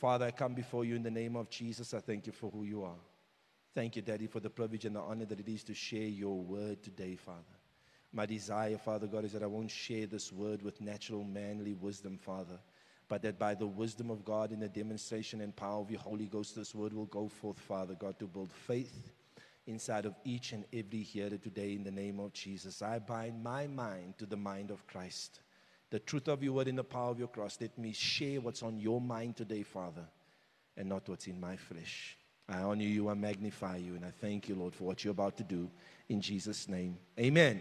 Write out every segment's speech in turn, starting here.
Father, I come before you in the name of Jesus. I thank you for who you are. Thank you, Daddy, for the privilege and the honor that it is to share your word today, Father. My desire, Father God, is that I won't share this word with natural manly wisdom, Father, but that by the wisdom of God in the demonstration and power of your Holy Ghost, this word will go forth, Father God, to build faith inside of each and every hearer today in the name of Jesus. I bind my mind to the mind of Christ. The truth of your word in the power of your cross. Let me share what's on your mind today, Father, and not what's in my flesh. I honor you, I magnify you, and I thank you, Lord, for what you're about to do. In Jesus' name, amen.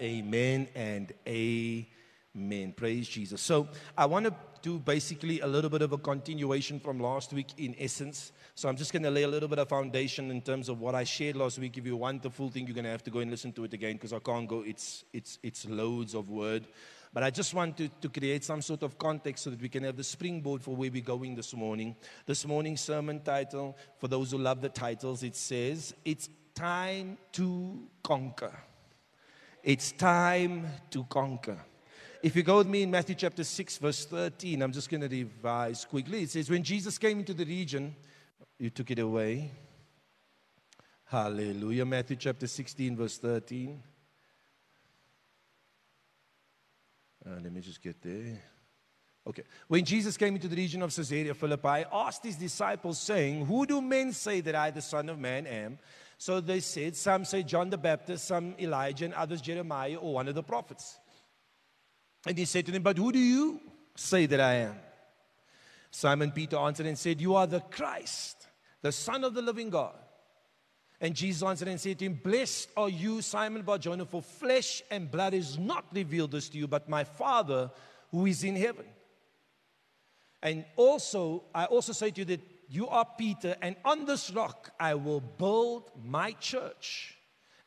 Amen and amen. Praise Jesus. So, I want to do basically a little bit of a continuation from last week in essence. So, I'm just going to lay a little bit of foundation in terms of what I shared last week. If you want the full thing, you're going to have to go and listen to it again because I can't go. It's, it's, it's loads of word. But I just want to, to create some sort of context so that we can have the springboard for where we're going this morning. This morning's sermon title, for those who love the titles, it says, It's Time to Conquer. It's time to conquer. If you go with me in Matthew chapter 6, verse 13, I'm just going to revise quickly. It says, When Jesus came into the region, you took it away. Hallelujah. Matthew chapter 16, verse 13. Uh, let me just get there. Okay. When Jesus came into the region of Caesarea Philippi, asked his disciples, saying, Who do men say that I, the Son of Man, am? So they said, Some say John the Baptist, some Elijah, and others Jeremiah or one of the prophets. And he said to them, But who do you say that I am? Simon Peter answered and said, You are the Christ, the Son of the living God. And Jesus answered and said to him, Blessed are you, Simon Barjona, for flesh and blood has not revealed this to you, but my Father who is in heaven. And also, I also say to you that you are Peter, and on this rock I will build my church,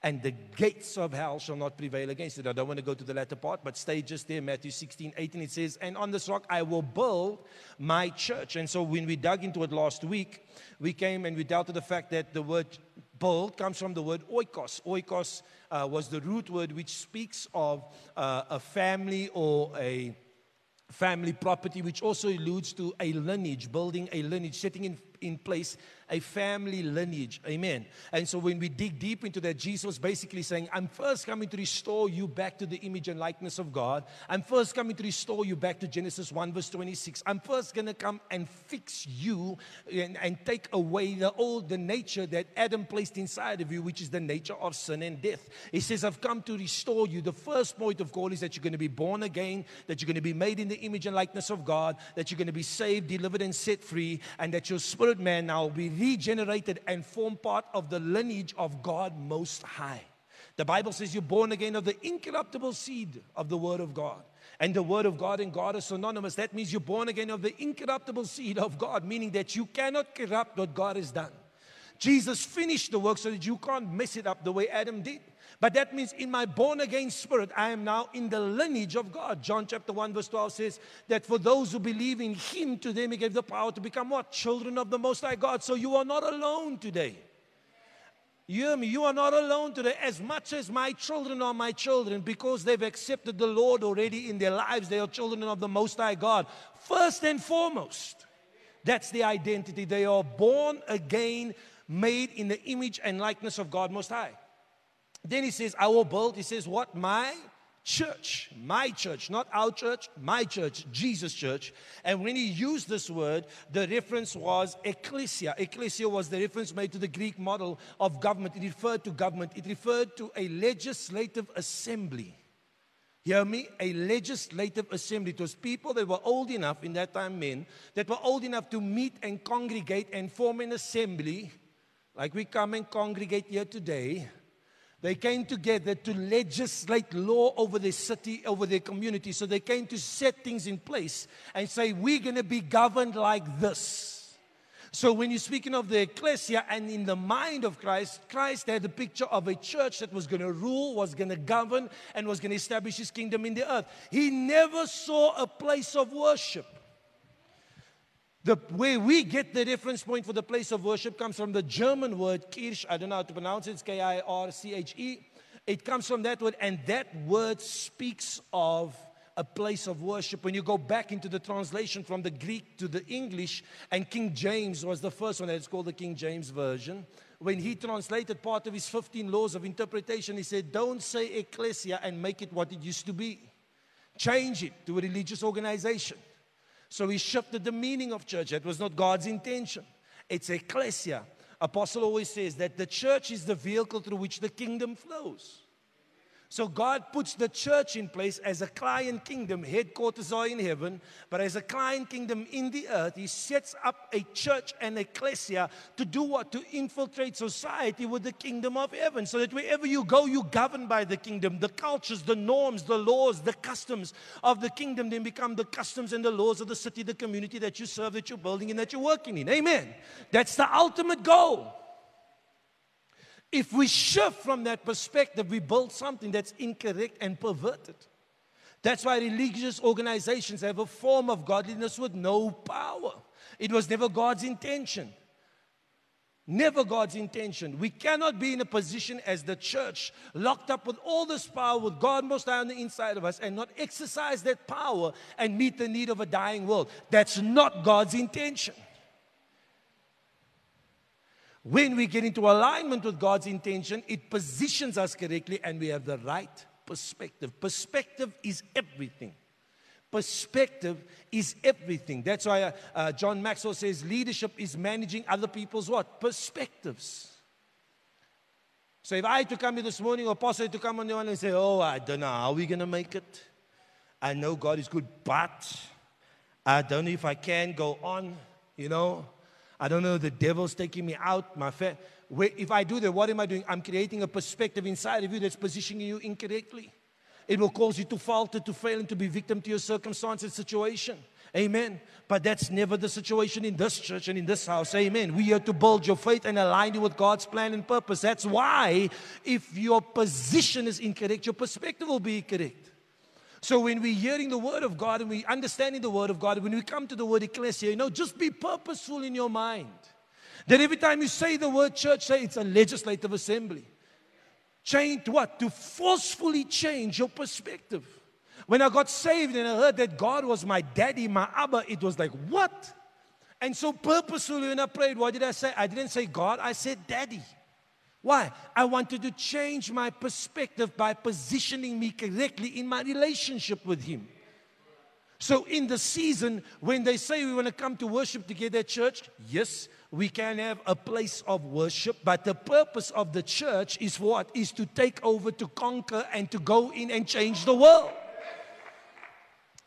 and the gates of hell shall not prevail against it. I don't want to go to the latter part, but stay just there. Matthew 16, 18, it says, And on this rock I will build my church. And so when we dug into it last week, we came and we dealt with the fact that the word build comes from the word oikos. Oikos uh, was the root word which speaks of uh, a family or a family property, which also alludes to a lineage, building a lineage, setting in, in place a family lineage. Amen. And so when we dig deep into that, Jesus basically saying, I'm first coming to restore you back to the image and likeness of God. I'm first coming to restore you back to Genesis 1, verse 26. I'm first going to come and fix you and, and take away the old, the nature that Adam placed inside of you, which is the nature of sin and death. He says, I've come to restore you. The first point of call is that you're going to be born again, that you're going to be made in the image and likeness of God, that you're going to be saved, delivered, and set free, and that your spirit man now will be regenerated and form part of the lineage of God Most High. The Bible says you're born again of the incorruptible seed of the Word of God. And the Word of God and God is synonymous. That means you're born again of the incorruptible seed of God, meaning that you cannot corrupt what God has done. Jesus finished the work so that you can't mess it up the way Adam did. But that means in my born again spirit, I am now in the lineage of God. John chapter 1, verse 12 says that for those who believe in Him, to them He gave the power to become what? Children of the Most High God. So you are not alone today. You hear me? You are not alone today. As much as my children are my children, because they've accepted the Lord already in their lives, they are children of the Most High God. First and foremost, that's the identity. They are born again, made in the image and likeness of God Most High. Then he says, I will build, he says, what? My church. My church, not our church, my church, Jesus' church. And when he used this word, the reference was ecclesia. Ecclesia was the reference made to the Greek model of government. It referred to government, it referred to a legislative assembly. Hear me? A legislative assembly. It was people that were old enough, in that time men, that were old enough to meet and congregate and form an assembly, like we come and congregate here today they came together to legislate law over their city, over their community. So they came to set things in place and say, We're going to be governed like this. So when you're speaking of the ecclesia and in the mind of Christ, Christ had a picture of a church that was going to rule, was going to govern, and was going to establish his kingdom in the earth. He never saw a place of worship. The way we get the reference point for the place of worship comes from the German word Kirch. I don't know how to pronounce it. It's K I R C H E. It comes from that word, and that word speaks of a place of worship. When you go back into the translation from the Greek to the English, and King James was the first one, it's called the King James Version. When he translated part of his 15 laws of interpretation, he said, Don't say ecclesia and make it what it used to be. Change it to a religious organization. So he shifted the meaning of church. That was not God's intention. It's ecclesia. Apostle always says that the church is the vehicle through which the kingdom flows. So God puts the church in place as a client kingdom. Headquarters are in heaven, but as a client kingdom in the earth, He sets up a church and ecclesia to do what? To infiltrate society with the kingdom of heaven. So that wherever you go, you govern by the kingdom. The cultures, the norms, the laws, the customs of the kingdom then become the customs and the laws of the city, the community that you serve, that you're building, and that you're working in. Amen. That's the ultimate goal. If we shift from that perspective, we build something that's incorrect and perverted. That's why religious organizations have a form of godliness with no power. It was never God's intention. Never God's intention. We cannot be in a position as the church, locked up with all this power, with God most high on the inside of us, and not exercise that power and meet the need of a dying world. That's not God's intention. When we get into alignment with God's intention, it positions us correctly and we have the right perspective. Perspective is everything. Perspective is everything. That's why uh, uh, John Maxwell says leadership is managing other people's what? Perspectives. So if I had to come here this morning, or Pastor to come on the one and say, Oh, I don't know how we're going to make it. I know God is good, but I don't know if I can go on, you know. I don't know, the devil's taking me out. My fa- if I do that, what am I doing? I'm creating a perspective inside of you that's positioning you incorrectly. It will cause you to falter, to fail, and to be victim to your circumstance and situation. Amen. But that's never the situation in this church and in this house. Amen. We are to build your faith and align you with God's plan and purpose. That's why, if your position is incorrect, your perspective will be correct. So when we're hearing the word of God and we're understanding the word of God, when we come to the word ecclesia, you know, just be purposeful in your mind. That every time you say the word church, say it's a legislative assembly. Change what? To forcefully change your perspective. When I got saved and I heard that God was my daddy, my Abba, it was like, what? And so purposefully when I prayed, what did I say? I didn't say God, I said daddy. Why? I wanted to change my perspective by positioning me correctly in my relationship with Him. So, in the season when they say we want to come to worship together at church, yes, we can have a place of worship, but the purpose of the church is what? Is to take over, to conquer, and to go in and change the world.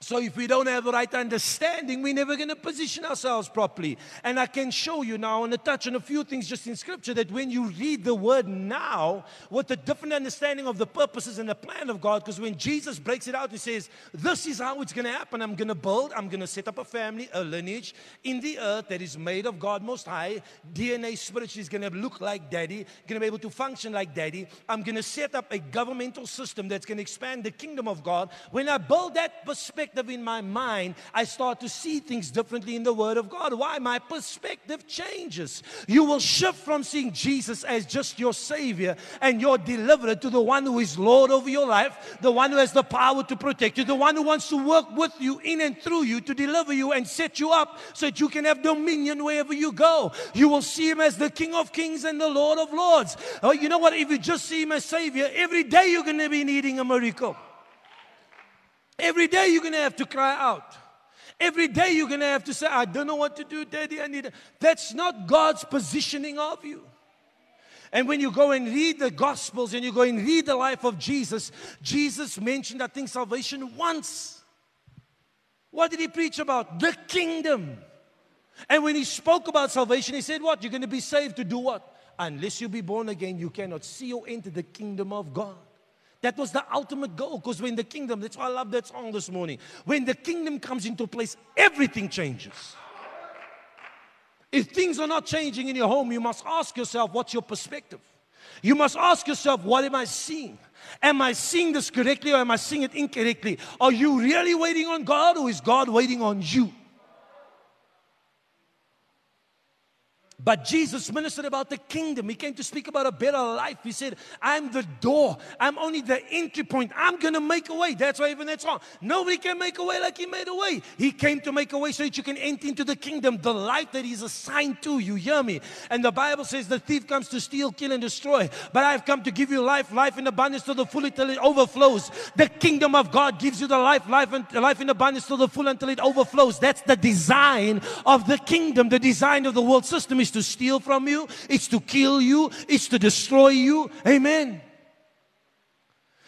So, if we don't have the right understanding, we're never going to position ourselves properly. And I can show you now, and touch on a few things just in scripture that when you read the word now, with a different understanding of the purposes and the plan of God, because when Jesus breaks it out, he says, This is how it's going to happen. I'm going to build, I'm going to set up a family, a lineage in the earth that is made of God Most High. DNA spiritually is going to look like daddy, going to be able to function like daddy. I'm going to set up a governmental system that's going to expand the kingdom of God. When I build that perspective, perspective in my mind, I start to see things differently in the Word of God. Why? My perspective changes. You will shift from seeing Jesus as just your Savior and your deliverer to the one who is Lord over your life, the one who has the power to protect you, the one who wants to work with you in and through you to deliver you and set you up so that you can have dominion wherever you go. You will see Him as the King of Kings and the Lord of Lords. Oh, you know what? If you just see Him as Savior, every day you're going to be needing a miracle. Every day you're going to have to cry out. Every day you're going to have to say, I don't know what to do, Daddy. I need. A... That's not God's positioning of you. And when you go and read the Gospels and you go and read the life of Jesus, Jesus mentioned, I think, salvation once. What did he preach about? The kingdom. And when he spoke about salvation, he said, What? You're going to be saved to do what? Unless you be born again, you cannot see or enter the kingdom of God. That was the ultimate goal because when the kingdom, that's why I love that song this morning. When the kingdom comes into place, everything changes. If things are not changing in your home, you must ask yourself, what's your perspective? You must ask yourself, what am I seeing? Am I seeing this correctly or am I seeing it incorrectly? Are you really waiting on God or is God waiting on you? But Jesus ministered about the kingdom. He came to speak about a better life. He said, I'm the door. I'm only the entry point. I'm going to make a way. That's why even that song. Nobody can make a way like He made a way. He came to make a way so that you can enter into the kingdom, the life that He's assigned to you. Hear me? And the Bible says the thief comes to steal, kill, and destroy. But I've come to give you life, life in abundance to the full until it overflows. The kingdom of God gives you the life, life, and life in abundance to the full until it overflows. That's the design of the kingdom. The design of the world system is to steal from you, it's to kill you, it's to destroy you. Amen.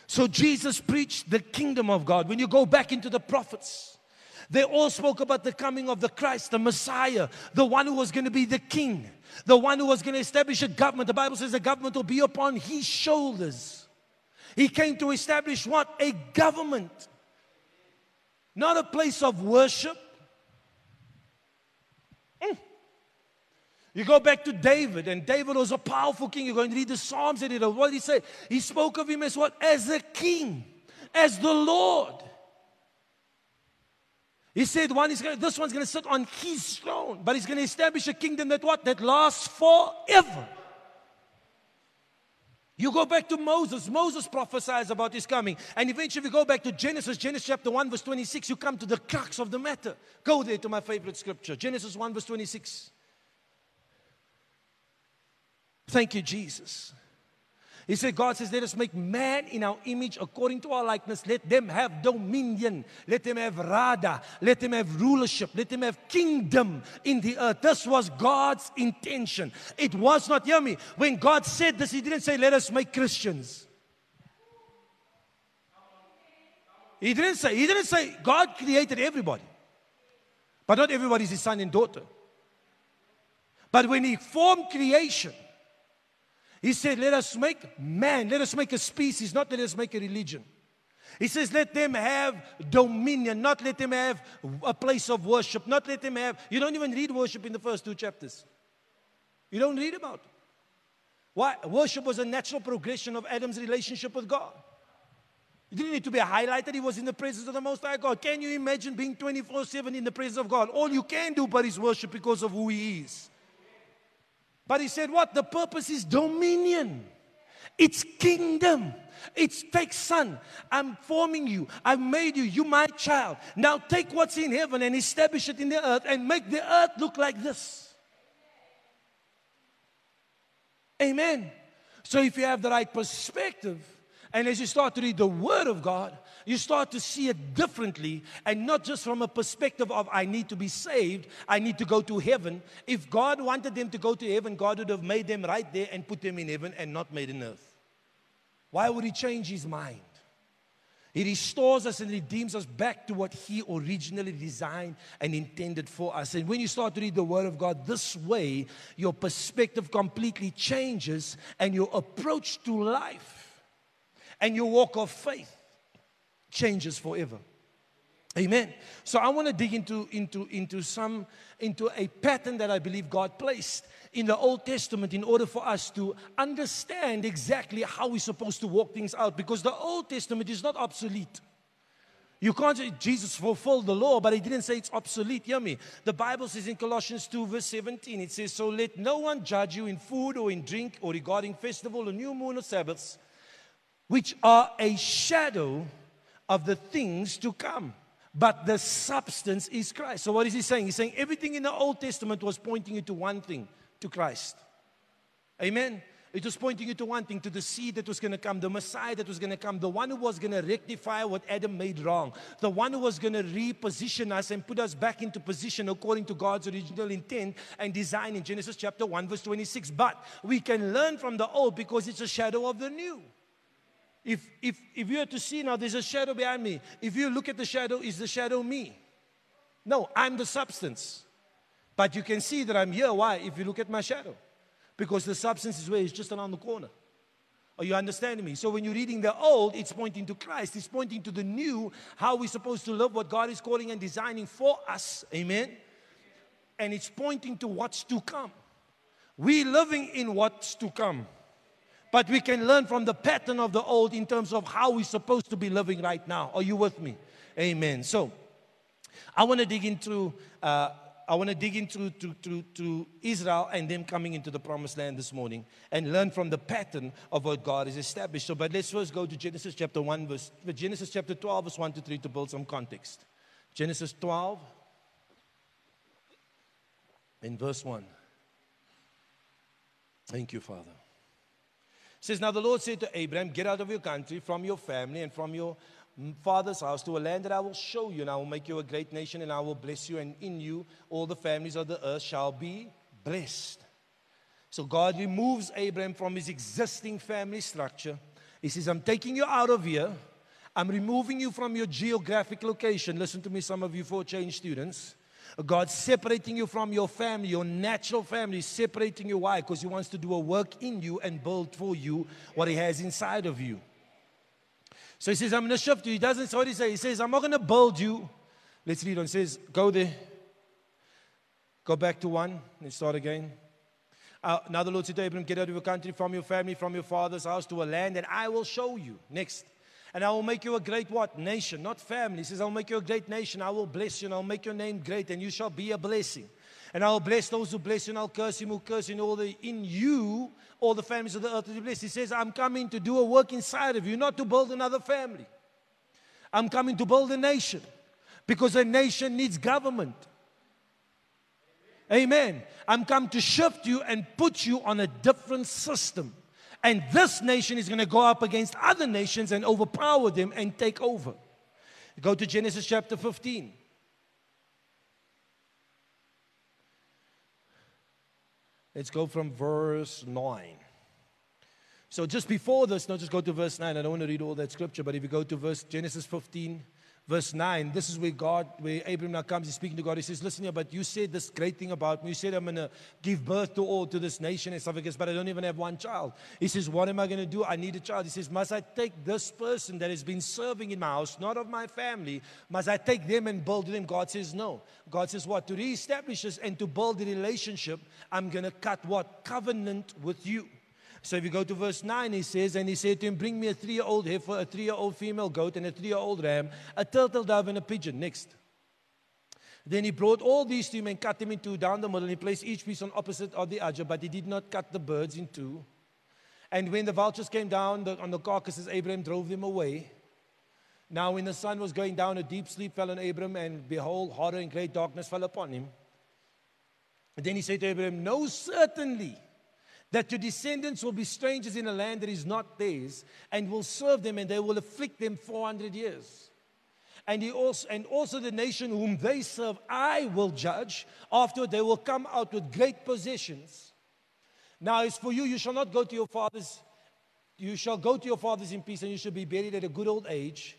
So Jesus preached the kingdom of God. When you go back into the prophets, they all spoke about the coming of the Christ, the Messiah, the one who was going to be the king, the one who was going to establish a government. The Bible says the government will be upon his shoulders. He came to establish what? A government, not a place of worship. You go back to David, and David was a powerful king. You're going to read the Psalms and. What did he say? He spoke of him as what? As a king, as the Lord. He said one is gonna, this one's going to sit on his throne, but he's going to establish a kingdom that what? That lasts forever. You go back to Moses. Moses prophesies about his coming. And eventually, we go back to Genesis, Genesis chapter 1, verse 26, you come to the crux of the matter. Go there to my favorite scripture, Genesis 1, verse 26. Thank you, Jesus. He said, God says, let us make man in our image according to our likeness. Let them have dominion. Let them have rada. Let them have rulership. Let them have kingdom in the earth. This was God's intention. It was not, hear me, when God said this, He didn't say, let us make Christians. He didn't say, He didn't say, God created everybody. But not everybody is His son and daughter. But when He formed creation, he said, Let us make man, let us make a species, not let us make a religion. He says, Let them have dominion, not let them have a place of worship, not let them have. You don't even read worship in the first two chapters. You don't read about it. Why? Worship was a natural progression of Adam's relationship with God. It didn't need to be highlighted. He was in the presence of the Most High God. Can you imagine being 24 7 in the presence of God? All you can do but is worship because of who He is. But he said, What? The purpose is dominion, it's kingdom. It's take son. I'm forming you. I've made you. You my child. Now take what's in heaven and establish it in the earth and make the earth look like this. Amen. So if you have the right perspective, and as you start to read the Word of God, you start to see it differently and not just from a perspective of, I need to be saved, I need to go to heaven. If God wanted them to go to heaven, God would have made them right there and put them in heaven and not made in earth. Why would He change His mind? He restores us and redeems us back to what He originally designed and intended for us. And when you start to read the Word of God this way, your perspective completely changes and your approach to life and your walk of faith changes forever. Amen. So I want to dig into, into, into some into a pattern that I believe God placed in the Old Testament in order for us to understand exactly how we're supposed to walk things out because the Old Testament is not obsolete. You can't say Jesus fulfilled the law, but he didn't say it's obsolete. Hear me. The Bible says in Colossians 2, verse 17, it says, So let no one judge you in food or in drink or regarding festival or new moon or Sabbaths which are a shadow of the things to come. But the substance is Christ. So, what is he saying? He's saying everything in the Old Testament was pointing you to one thing to Christ. Amen. It was pointing you to one thing, to the seed that was going to come, the Messiah that was going to come, the one who was going to rectify what Adam made wrong, the one who was going to reposition us and put us back into position according to God's original intent and design in Genesis chapter 1, verse 26. But we can learn from the old because it's a shadow of the new. If, if, if you are to see now, there's a shadow behind me. If you look at the shadow, is the shadow me? No, I'm the substance. But you can see that I'm here. Why? If you look at my shadow. Because the substance is where it's just around the corner. Are you understanding me? So when you're reading the old, it's pointing to Christ. It's pointing to the new, how we're supposed to live, what God is calling and designing for us. Amen. And it's pointing to what's to come. We're living in what's to come. But we can learn from the pattern of the old in terms of how we're supposed to be living right now. Are you with me? Amen. So, I want to dig into uh, I want to dig into to, to, to Israel and them coming into the promised land this morning and learn from the pattern of what God has established. So, but let's first go to Genesis chapter 1, verse, Genesis chapter 12, verse 1 to 3 to build some context. Genesis 12, in verse 1. Thank you, Father. Says, Now the Lord said to Abraham, Get out of your country, from your family, and from your father's house to a land that I will show you, and I will make you a great nation, and I will bless you, and in you all the families of the earth shall be blessed. So God removes Abraham from his existing family structure. He says, I'm taking you out of here. I'm removing you from your geographic location. Listen to me, some of you for change students. God's separating you from your family, your natural family, separating you. Why? Because He wants to do a work in you and build for you what He has inside of you. So He says, I'm going to shift you. He doesn't say what He says. He says, I'm not going to build you. Let's read on. He says, Go there. Go back to one. Let's start again. Uh, now the Lord said to Abraham, Get out of your country, from your family, from your father's house to a land that I will show you. Next. And I will make you a great what? Nation, not family. He says, I'll make you a great nation. I will bless you and I'll make your name great and you shall be a blessing. And I will bless those who bless you and I'll curse him who curse you. And all the, in you, all the families of the earth will be blessed. He says, I'm coming to do a work inside of you, not to build another family. I'm coming to build a nation because a nation needs government. Amen. I'm come to shift you and put you on a different system. And this nation is going to go up against other nations and overpower them and take over. Go to Genesis chapter 15. Let's go from verse 9. So just before this, no, just go to verse 9. I don't want to read all that scripture, but if you go to verse Genesis 15, verse 9, this is where God, where Abraham now comes, he's speaking to God. He says, Listen here, but you said this great thing about me. You said I'm going to give birth to all, to this nation and stuff like this, but I don't even have one child. He says, What am I going to do? I need a child. He says, Must I take this person that has been serving in my house, not of my family, must I take them and build them? God says, No. God says, What? To reestablish this and to build a relationship, I'm going to cut what? Covenant with you. So if you go to verse 9, he says, And he said to him, Bring me a three year old heifer, a three year old female goat, and a three year old ram, a turtle dove, and a pigeon. Next. Then he brought all these to him and cut them in two down the middle. And he placed each piece on opposite of the other, but he did not cut the birds in two. And when the vultures came down on the carcasses, Abraham drove them away. Now, when the sun was going down, a deep sleep fell on Abram, and behold, horror and great darkness fell upon him. And then he said to Abraham, Know certainly that your descendants will be strangers in a land that is not theirs and will serve them and they will afflict them 400 years. And, he also, and also the nation whom they serve, I will judge. After they will come out with great possessions. Now, as for you, you shall not go to your fathers. You shall go to your fathers in peace, and you shall be buried at a good old age.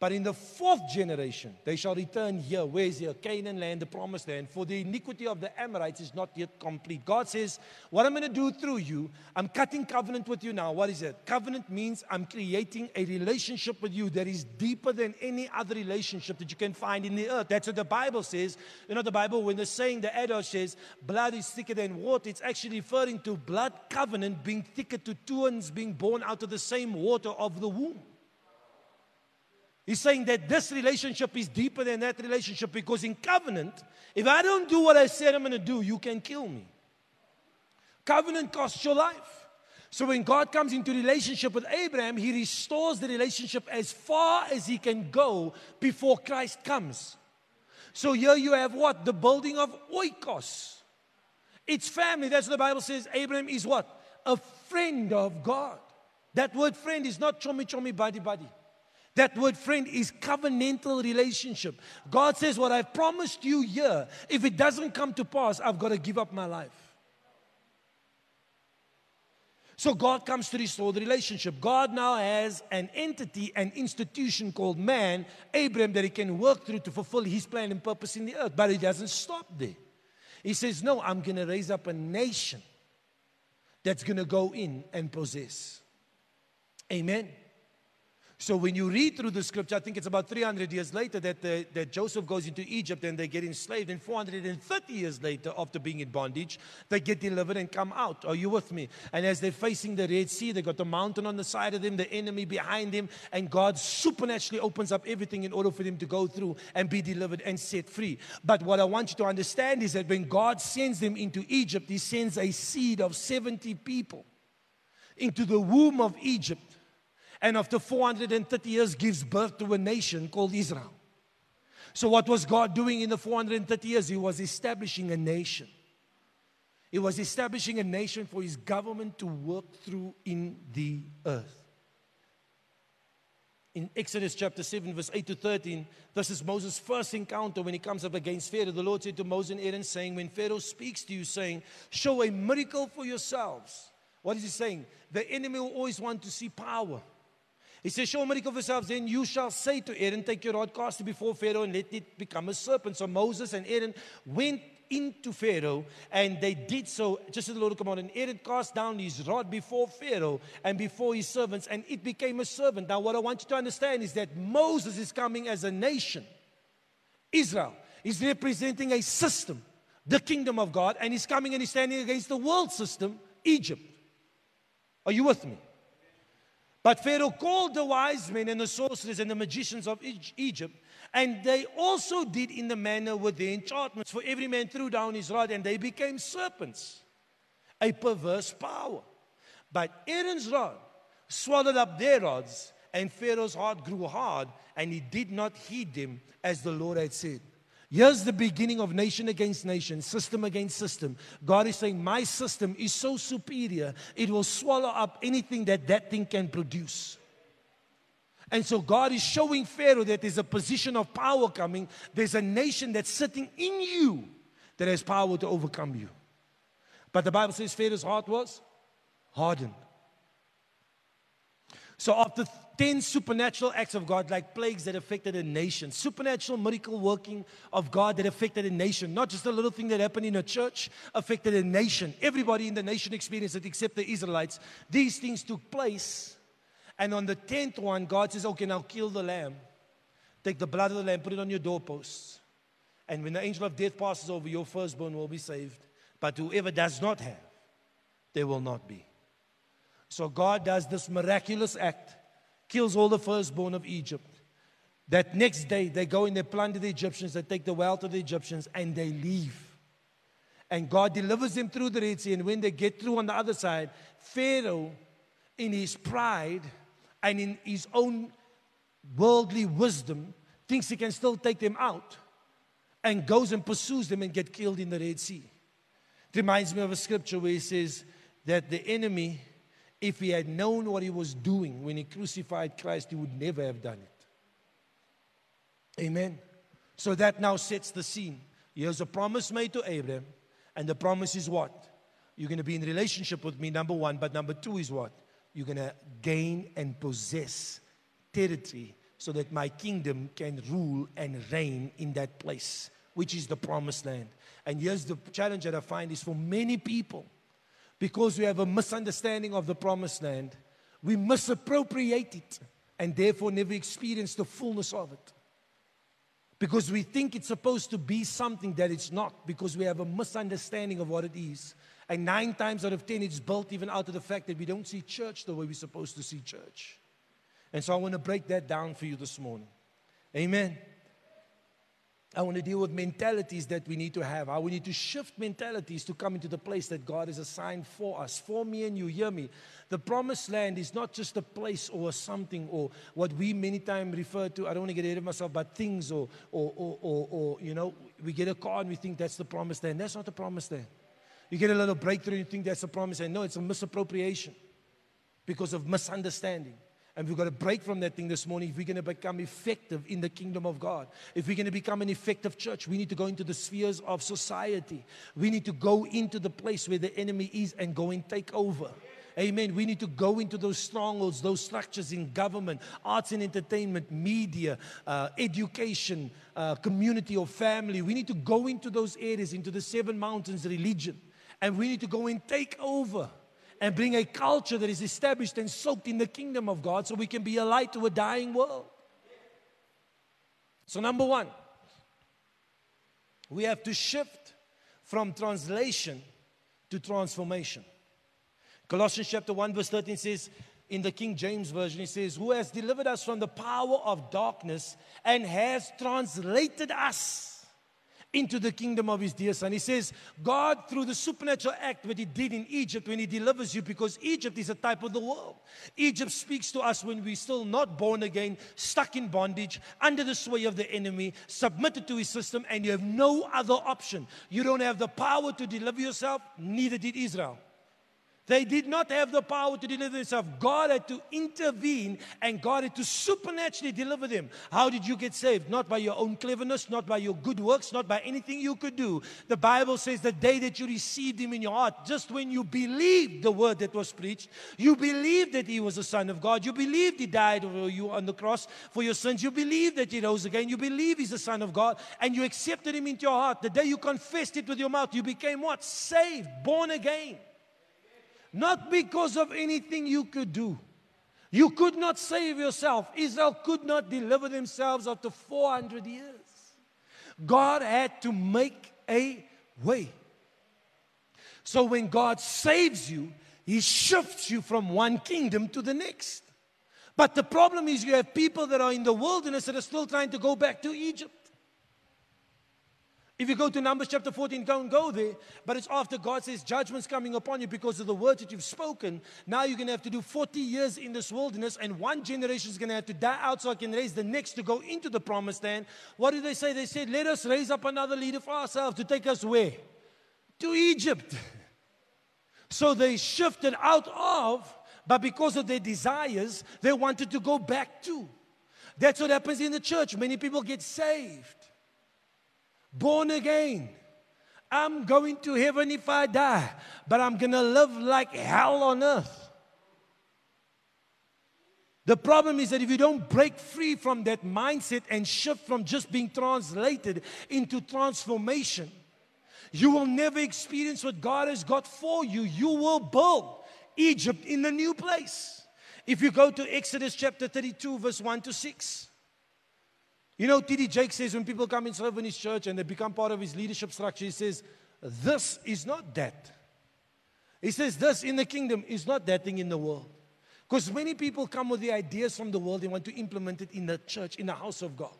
But in the fourth generation, they shall return here. Where is here? Canaan land, the promised land. For the iniquity of the Amorites is not yet complete. God says, What I'm going to do through you, I'm cutting covenant with you now. What is it? Covenant means I'm creating a relationship with you that is deeper than any other relationship that you can find in the earth. That's what the Bible says. You know, the Bible, when the saying, the adage says, blood is thicker than water, it's actually referring to blood covenant being thicker to twins being born out of the same water of the womb. He's saying that this relationship is deeper than that relationship because in covenant, if I don't do what I said I'm going to do, you can kill me. Covenant costs your life. So when God comes into relationship with Abraham, he restores the relationship as far as he can go before Christ comes. So here you have what? The building of oikos. It's family. That's what the Bible says. Abraham is what? A friend of God. That word friend is not chummy chummy buddy buddy. That word friend is covenantal relationship. God says, What I've promised you here, if it doesn't come to pass, I've got to give up my life. So God comes to restore the relationship. God now has an entity, an institution called man, Abraham, that he can work through to fulfill his plan and purpose in the earth. But he doesn't stop there. He says, No, I'm going to raise up a nation that's going to go in and possess. Amen. So when you read through the scripture, I think it's about 300 years later that, the, that Joseph goes into Egypt and they get enslaved. And 430 years later, after being in bondage, they get delivered and come out. Are you with me? And as they're facing the Red Sea, they got the mountain on the side of them, the enemy behind them, and God supernaturally opens up everything in order for them to go through and be delivered and set free. But what I want you to understand is that when God sends them into Egypt, He sends a seed of 70 people into the womb of Egypt and after 430 years gives birth to a nation called Israel. So, what was God doing in the 430 years? He was establishing a nation. He was establishing a nation for his government to work through in the earth. In Exodus chapter 7, verse 8 to 13, this is Moses' first encounter when he comes up against Pharaoh. The Lord said to Moses and Aaron, saying, When Pharaoh speaks to you, saying, Show a miracle for yourselves. What is he saying? The enemy will always want to see power. He says, Show me of yourselves, then you shall say to Aaron, Take your rod, cast it before Pharaoh, and let it become a serpent. So Moses and Aaron went into Pharaoh, and they did so just as the Lord commanded. And Aaron cast down his rod before Pharaoh and before his servants, and it became a serpent. Now, what I want you to understand is that Moses is coming as a nation. Israel is representing a system, the kingdom of God, and he's coming and he's standing against the world system, Egypt. Are you with me? But Pharaoh called the wise men and the sorcerers and the magicians of Egypt, and they also did in the manner with the enchantments. For every man threw down his rod, and they became serpents, a perverse power. But Aaron's rod swallowed up their rods, and Pharaoh's heart grew hard, and he did not heed them as the Lord had said. Here's the beginning of nation against nation, system against system. God is saying, My system is so superior, it will swallow up anything that that thing can produce. And so God is showing Pharaoh that there's a position of power coming. There's a nation that's sitting in you that has power to overcome you. But the Bible says Pharaoh's heart was hardened. So after 10 supernatural acts of God, like plagues that affected a nation, supernatural miracle working of God that affected a nation, not just a little thing that happened in a church, affected a nation. Everybody in the nation experienced it except the Israelites. These things took place. And on the 10th one, God says, Okay, now kill the lamb. Take the blood of the lamb, put it on your doorposts. And when the angel of death passes over, your firstborn will be saved. But whoever does not have, they will not be. So God does this miraculous act kills all the firstborn of Egypt. That next day, they go and they plunder the Egyptians, they take the wealth of the Egyptians, and they leave. And God delivers them through the Red Sea. And when they get through on the other side, Pharaoh, in his pride and in his own worldly wisdom, thinks he can still take them out and goes and pursues them and get killed in the Red Sea. It reminds me of a scripture where he says that the enemy if he had known what he was doing when he crucified Christ, he would never have done it. Amen. So that now sets the scene. Here's a promise made to Abraham, and the promise is what? You're going to be in relationship with me, number one, but number two is what? You're going to gain and possess territory so that my kingdom can rule and reign in that place, which is the promised land. And here's the challenge that I find is for many people because we have a misunderstanding of the promised land, we misappropriate it and therefore never experience the fullness of it. Because we think it's supposed to be something that it's not, because we have a misunderstanding of what it is. And nine times out of ten, it's built even out of the fact that we don't see church the way we're supposed to see church. And so I want to break that down for you this morning. Amen. I want to deal with mentalities that we need to have. How we need to shift mentalities to come into the place that God has assigned for us. For me and you, hear me. The promised land is not just a place or something or what we many times refer to. I don't want to get ahead of myself, but things or, or, or, or, or you know, we get a car and we think that's the promised land. That's not the promised land. You get a little breakthrough and you think that's the promised land. No, it's a misappropriation because of misunderstanding. And we've got to break from that thing this morning if we're going to become effective in the kingdom of God. If we're going to become an effective church, we need to go into the spheres of society. We need to go into the place where the enemy is and go and take over. Amen. We need to go into those strongholds, those structures in government, arts and entertainment, media, uh, education, uh, community or family. We need to go into those areas, into the seven mountains religion. And we need to go and take over and bring a culture that is established and soaked in the kingdom of God so we can be a light to a dying world. So, number one, we have to shift from translation to transformation. Colossians chapter 1, verse 13 says, in the King James Version, he says, Who has delivered us from the power of darkness and has translated us into the kingdom of his dear son. He says, God, through the supernatural act that he did in Egypt when he delivers you, because Egypt is a type of the world. Egypt speaks to us when we're still not born again, stuck in bondage, under the sway of the enemy, submitted to his system, and you have no other option. You don't have the power to deliver yourself, neither did Israel. They did not have the power to deliver themselves. God had to intervene and God had to supernaturally deliver them. How did you get saved? Not by your own cleverness, not by your good works, not by anything you could do. The Bible says the day that you received Him in your heart, just when you believed the word that was preached, you believed that He was the Son of God, you believed He died for you on the cross for your sins, you believed that He rose again, you believe He's the Son of God, and you accepted Him into your heart. The day you confessed it with your mouth, you became what? Saved, born again. Not because of anything you could do. You could not save yourself. Israel could not deliver themselves after 400 years. God had to make a way. So when God saves you, He shifts you from one kingdom to the next. But the problem is, you have people that are in the wilderness that are still trying to go back to Egypt. If you go to Numbers chapter 14, don't go there. But it's after God says judgment's coming upon you because of the words that you've spoken. Now you're going to have to do 40 years in this wilderness, and one generation is going to have to die out so I can raise the next to go into the promised land. What did they say? They said, Let us raise up another leader for ourselves to take us where? To Egypt. So they shifted out of, but because of their desires, they wanted to go back to. That's what happens in the church. Many people get saved born again. I'm going to heaven if I die, but I'm going to live like hell on earth. The problem is that if you don't break free from that mindset and shift from just being translated into transformation, you will never experience what God has got for you. You will build Egypt in the new place. If you go to Exodus chapter 32, verse 1 to 6. You know, T.D. Jakes says when people come and serve in his church and they become part of his leadership structure, he says, This is not that. He says, This in the kingdom is not that thing in the world. Because many people come with the ideas from the world, and want to implement it in the church, in the house of God.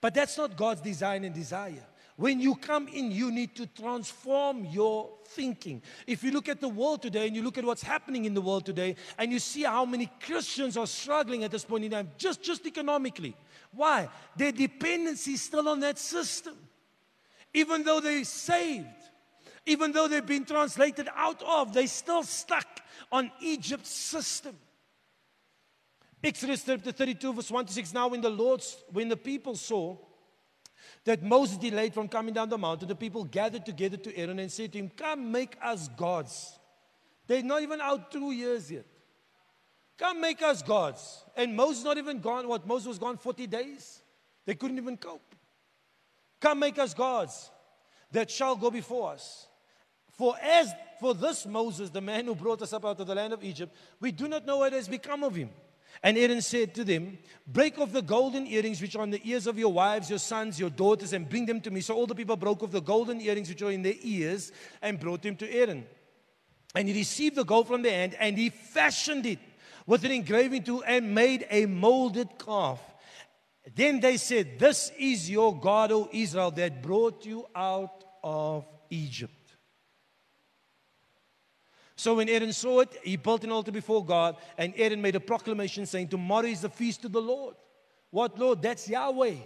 But that's not God's design and desire. When you come in, you need to transform your thinking. If you look at the world today and you look at what's happening in the world today, and you see how many Christians are struggling at this point in time, just, just economically. Why? Their dependency is still on that system. Even though they're saved, even though they've been translated out of, they're still stuck on Egypt's system. Exodus chapter 32, verse 1 to 6. Now, when the Lord, when the people saw that Moses delayed from coming down the mountain, the people gathered together to Aaron and said to him, Come make us gods. They're not even out two years yet. Come make us gods. And Moses not even gone, what? Moses was gone 40 days. They couldn't even cope. Come make us gods that shall go before us. For as for this Moses, the man who brought us up out of the land of Egypt, we do not know what has become of him. And Aaron said to them, Break off the golden earrings which are on the ears of your wives, your sons, your daughters, and bring them to me. So all the people broke off the golden earrings which were in their ears and brought them to Aaron. And he received the gold from their hand and he fashioned it with an engraving tool and made a molded calf. Then they said, This is your God, O Israel, that brought you out of Egypt. So when Aaron saw it, he built an altar before God, and Aaron made a proclamation saying, Tomorrow is the feast of the Lord. What Lord? That's Yahweh.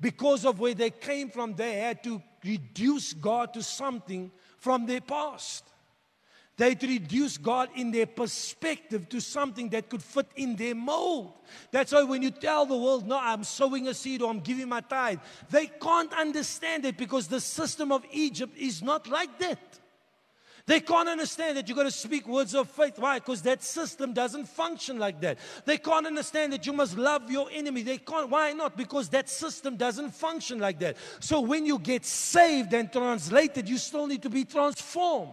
Because of where they came from, they had to reduce God to something from their past. They had to reduce God in their perspective to something that could fit in their mold. That's why when you tell the world, no, I'm sowing a seed or I'm giving my tithe, they can't understand it because the system of Egypt is not like that. They can't understand that you've got to speak words of faith. Why? Because that system doesn't function like that. They can't understand that you must love your enemy. They can't. Why not? Because that system doesn't function like that. So when you get saved and translated, you still need to be transformed.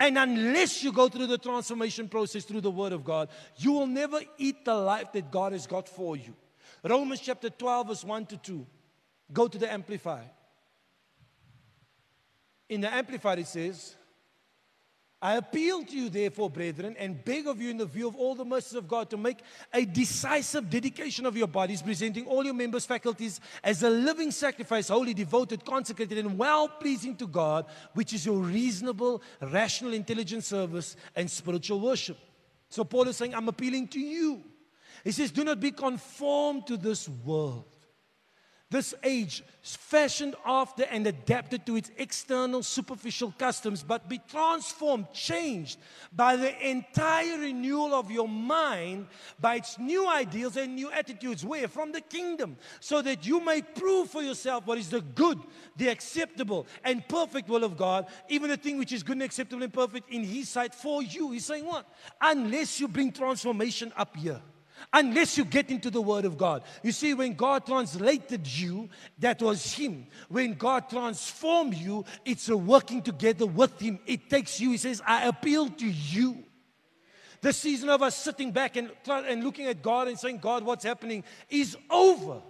And unless you go through the transformation process through the Word of God, you will never eat the life that God has got for you. Romans chapter 12, verse 1 to 2. Go to the Amplified. In the Amplified, it says, I appeal to you, therefore, brethren, and beg of you, in the view of all the mercies of God, to make a decisive dedication of your bodies, presenting all your members' faculties as a living sacrifice, holy, devoted, consecrated, and well pleasing to God, which is your reasonable, rational, intelligent service and spiritual worship. So, Paul is saying, I'm appealing to you. He says, Do not be conformed to this world this age fashioned after and adapted to its external superficial customs, but be transformed, changed by the entire renewal of your mind, by its new ideals and new attitudes. Where? From the kingdom, so that you may prove for yourself what is the good, the acceptable, and perfect will of God, even the thing which is good and acceptable and perfect in His sight for you. He's saying what? Unless you bring transformation up here unless you get into the Word of God. You see, when God translated you, that was Him. When God transformed you, it's a working together with Him. It takes you, He says, I appeal to you. The season of us sitting back and, and looking at God and saying, God, what's happening is over.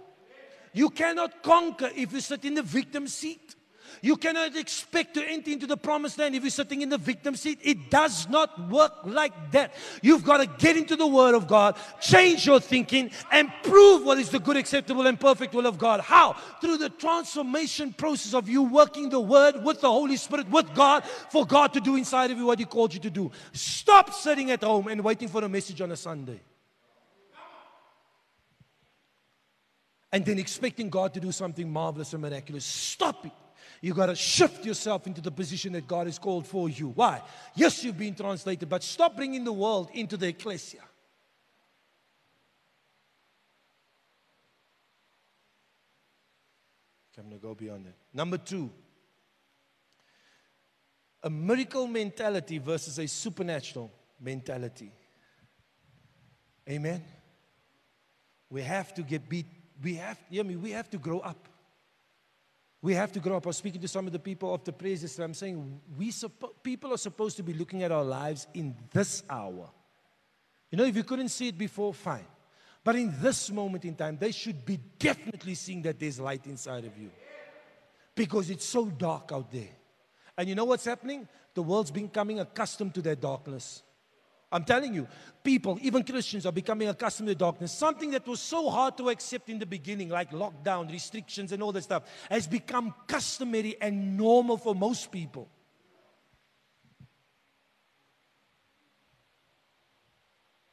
You cannot conquer if you sit in the victim seat. You cannot expect to enter into the promised land if you're sitting in the victim seat. It does not work like that. You've got to get into the Word of God, change your thinking, and prove what is the good, acceptable, and perfect will of God. How? Through the transformation process of you working the Word with the Holy Spirit, with God, for God to do inside of you what He called you to do. Stop sitting at home and waiting for a message on a Sunday. And then expecting God to do something marvelous and miraculous. Stop it. You got to shift yourself into the position that God has called for you. Why? Yes, you've been translated, but stop bringing the world into the ecclesia. I'm going to go beyond that. Number two, a miracle mentality versus a supernatural mentality. Amen. We have to get beat. We have, I mean, we have to grow up. We have to grow up. I was speaking to some of the people of the praises. I'm saying we suppo- people are supposed to be looking at our lives in this hour. You know, if you couldn't see it before, fine. But in this moment in time, they should be definitely seeing that there's light inside of you. Because it's so dark out there. And you know what's happening? The world's becoming accustomed to that darkness. I'm telling you, people, even Christians, are becoming accustomed to darkness. Something that was so hard to accept in the beginning, like lockdown, restrictions, and all that stuff, has become customary and normal for most people.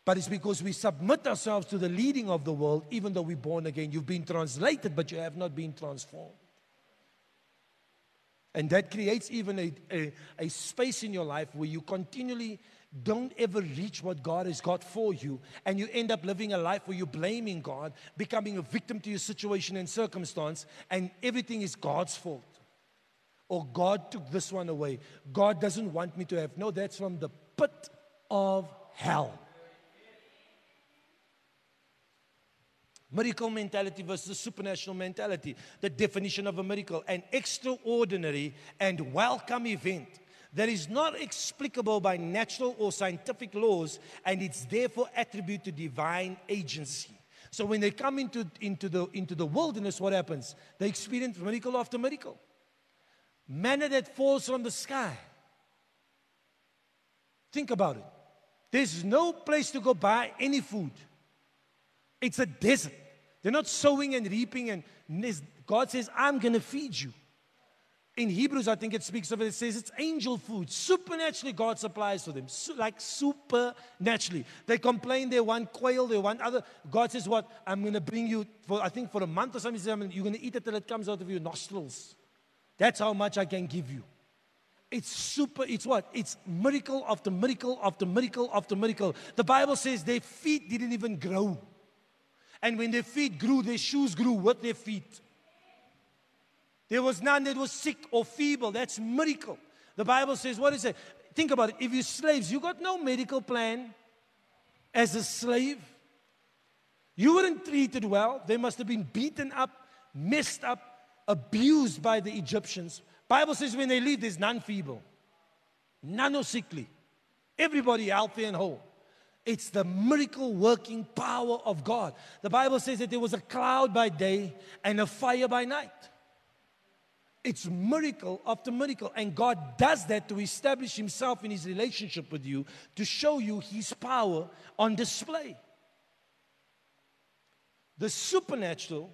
But it's because we submit ourselves to the leading of the world, even though we're born again. You've been translated, but you have not been transformed. And that creates even a, a, a space in your life where you continually don't ever reach what God has got for you, and you end up living a life where you're blaming God, becoming a victim to your situation and circumstance, and everything is God's fault. Or God took this one away. God doesn't want me to have. No, that's from the pit of hell. Miracle mentality versus supernatural mentality. The definition of a miracle an extraordinary and welcome event that is not explicable by natural or scientific laws, and it's therefore attributed to divine agency. So when they come into, into, the, into the wilderness, what happens? They experience miracle after miracle. Manna that falls from the sky. Think about it. There's no place to go buy any food. It's a desert. They're not sowing and reaping, and God says, I'm going to feed you. In Hebrews, I think it speaks of it, it says it's angel food. Supernaturally, God supplies for them. Su- like supernaturally. They complain they want quail, they want other. God says, What? I'm going to bring you, for I think for a month or something, you're going to eat it till it comes out of your nostrils. That's how much I can give you. It's super, it's what? It's miracle after miracle after miracle after miracle. The Bible says their feet didn't even grow. And when their feet grew, their shoes grew with their feet. There was none that was sick or feeble. That's miracle. The Bible says, what is it? Think about it. If you're slaves, you got no medical plan as a slave. You weren't treated well. They must have been beaten up, messed up, abused by the Egyptians. Bible says when they leave, there's none feeble. None are sickly. Everybody healthy and whole. It's the miracle working power of God. The Bible says that there was a cloud by day and a fire by night. It's miracle after miracle. And God does that to establish Himself in His relationship with you, to show you His power on display. The supernatural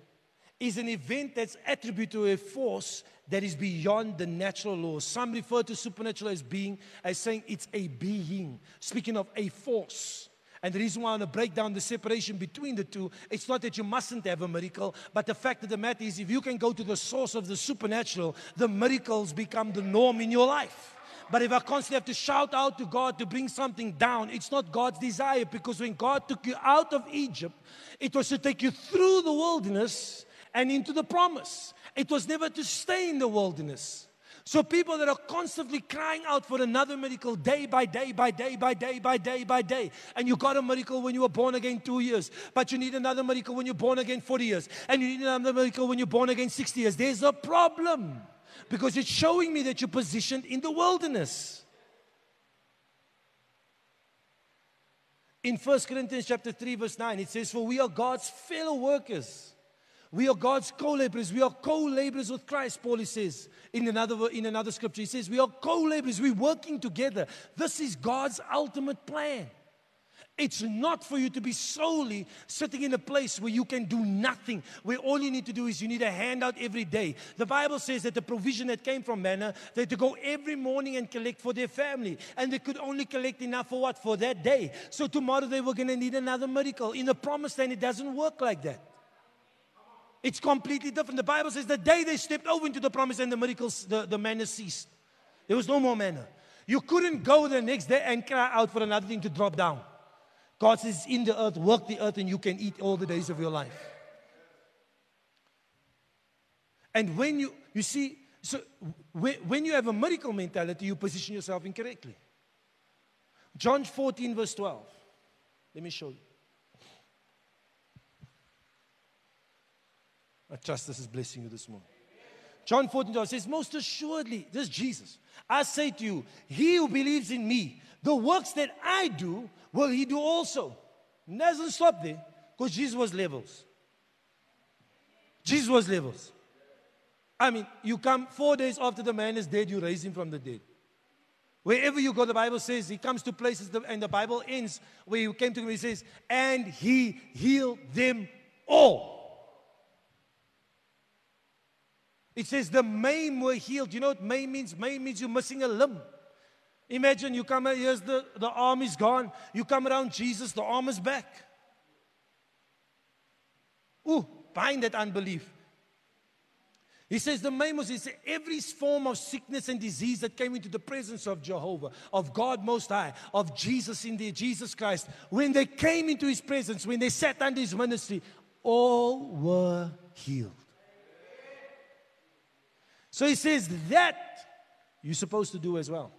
is an event that's attributed to a force that is beyond the natural laws. Some refer to supernatural as being, as saying it's a being, speaking of a force. And the reason why I want to break down the separation between the two, it's not that you mustn't have a miracle, but the fact of the matter is, if you can go to the source of the supernatural, the miracles become the norm in your life. But if I constantly have to shout out to God to bring something down, it's not God's desire because when God took you out of Egypt, it was to take you through the wilderness and into the promise. It was never to stay in the wilderness. So people that are constantly crying out for another miracle day by day by day by day by day by day. And you got a miracle when you were born again two years, but you need another miracle when you're born again 40 years, and you need another miracle when you're born again 60 years. There's a problem because it's showing me that you're positioned in the wilderness. In 1 Corinthians chapter 3, verse 9, it says, For we are God's fellow workers. We are God's co-laborers. We are co-laborers with Christ, Paul says in another, in another scripture. He says, we are co-laborers. We're working together. This is God's ultimate plan. It's not for you to be solely sitting in a place where you can do nothing, where all you need to do is you need a handout every day. The Bible says that the provision that came from manna, they had to go every morning and collect for their family. And they could only collect enough for what? For that day. So tomorrow they were going to need another miracle. In the promised land, it doesn't work like that. It's completely different. The Bible says the day they stepped over into the promise and the miracles, the, the manna ceased. There was no more manna. You couldn't go the next day and cry out for another thing to drop down. God says, in the earth, work the earth, and you can eat all the days of your life. And when you, you see, so when you have a miracle mentality, you position yourself incorrectly. John 14, verse 12. Let me show you. I trust this is blessing you this morning. John 14 12 says, Most assuredly, this is Jesus. I say to you, he who believes in me, the works that I do, will he do also. And doesn't stop there, because Jesus was levels. Jesus was levels. I mean, you come four days after the man is dead, you raise him from the dead. Wherever you go, the Bible says he comes to places, and the Bible ends where he came to him, he says, and he healed them all. It says the maimed were healed. You know what maimed means? Maimed means you're missing a limb. Imagine you come, here's the, the arm is gone. You come around Jesus, the arm is back. Ooh, behind that unbelief. He says the main was is every form of sickness and disease that came into the presence of Jehovah, of God Most High, of Jesus in there, Jesus Christ. When they came into His presence, when they sat under His ministry, all were healed. So he says that you're supposed to do as well.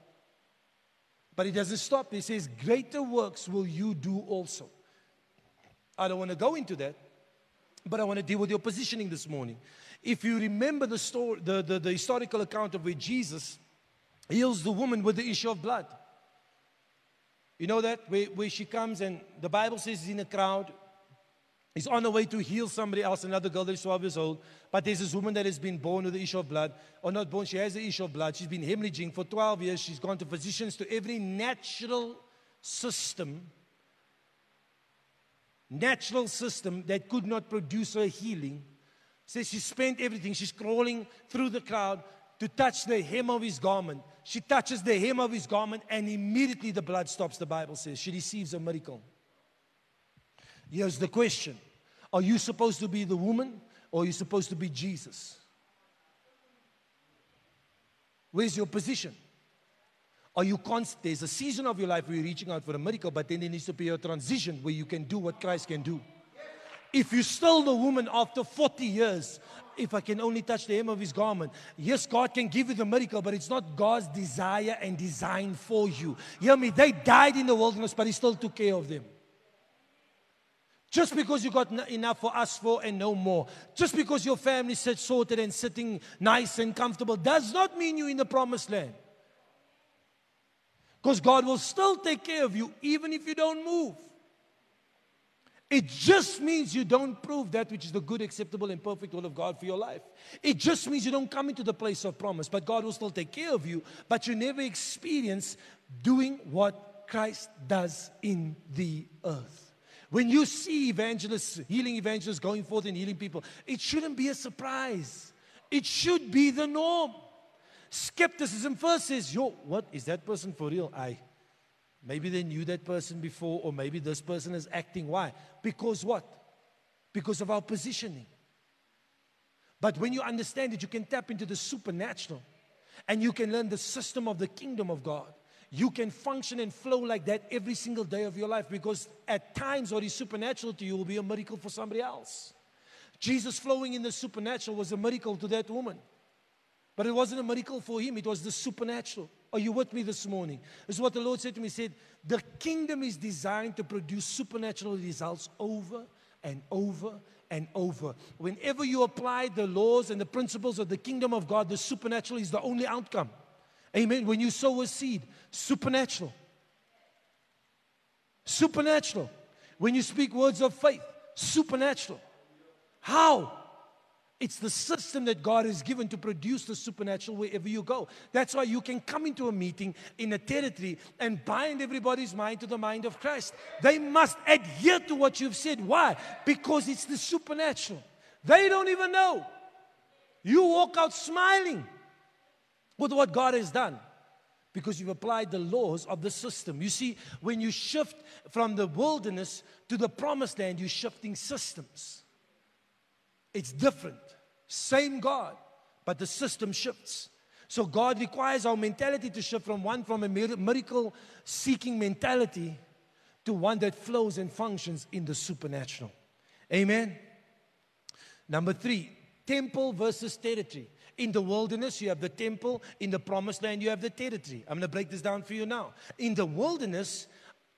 But he doesn't stop. He says, Greater works will you do also. I don't want to go into that, but I want to deal with your positioning this morning. If you remember the story, the, the, the historical account of where Jesus heals the woman with the issue of blood. You know that? Where, where she comes and the Bible says in a crowd. He's on the way to heal somebody else, another girl that is 12 years old. But there's this woman that has been born with the issue of blood, or not born, she has the issue of blood. She's been hemorrhaging for 12 years. She's gone to physicians, to every natural system, natural system that could not produce her healing. Says she spent everything. She's crawling through the crowd to touch the hem of his garment. She touches the hem of his garment, and immediately the blood stops, the Bible says. She receives a miracle. Here's the question are you supposed to be the woman or are you supposed to be Jesus? Where's your position? Are you constant? There's a season of your life where you're reaching out for a miracle, but then there needs to be a transition where you can do what Christ can do. If you're still the woman after 40 years, if I can only touch the hem of his garment, yes, God can give you the miracle, but it's not God's desire and design for you. Hear me? They died in the wilderness, but He still took care of them. Just because you got enough for us for and no more. Just because your family sits sorted and sitting nice and comfortable does not mean you're in the promised land. Because God will still take care of you even if you don't move. It just means you don't prove that which is the good, acceptable, and perfect will of God for your life. It just means you don't come into the place of promise, but God will still take care of you, but you never experience doing what Christ does in the earth. When you see evangelists, healing evangelists going forth and healing people, it shouldn't be a surprise. It should be the norm. Skepticism first says, Yo, what is that person for real? I maybe they knew that person before, or maybe this person is acting. Why? Because what? Because of our positioning. But when you understand it, you can tap into the supernatural and you can learn the system of the kingdom of God, you can function and flow like that every single day of your life because at times what is supernatural to you will be a miracle for somebody else. Jesus flowing in the supernatural was a miracle to that woman. But it wasn't a miracle for him, it was the supernatural. Are you with me this morning? This is what the Lord said to me. He said, The kingdom is designed to produce supernatural results over and over and over. Whenever you apply the laws and the principles of the kingdom of God, the supernatural is the only outcome. Amen. When you sow a seed, supernatural. Supernatural. When you speak words of faith, supernatural. How? It's the system that God has given to produce the supernatural wherever you go. That's why you can come into a meeting in a territory and bind everybody's mind to the mind of Christ. They must adhere to what you've said. Why? Because it's the supernatural. They don't even know. You walk out smiling with what God has done because you've applied the laws of the system. You see, when you shift from the wilderness to the promised land, you're shifting systems. It's different. Same God, but the system shifts. So God requires our mentality to shift from one from a miracle seeking mentality to one that flows and functions in the supernatural. Amen. Number 3, temple versus territory. In the wilderness, you have the temple. In the promised land, you have the territory. I'm going to break this down for you now. In the wilderness,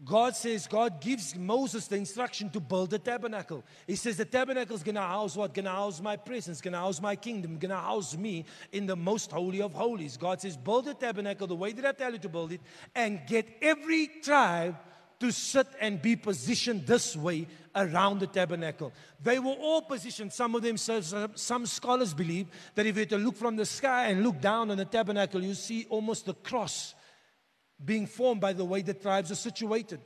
God says, God gives Moses the instruction to build the tabernacle. He says, The tabernacle is going to house what? Going to house my presence, going to house my kingdom, going to house me in the most holy of holies. God says, Build the tabernacle the way that I tell you to build it, and get every tribe to sit and be positioned this way around the tabernacle. They were all positioned, some of them, some scholars believe that if you were to look from the sky and look down on the tabernacle, you see almost the cross being formed by the way the tribes are situated.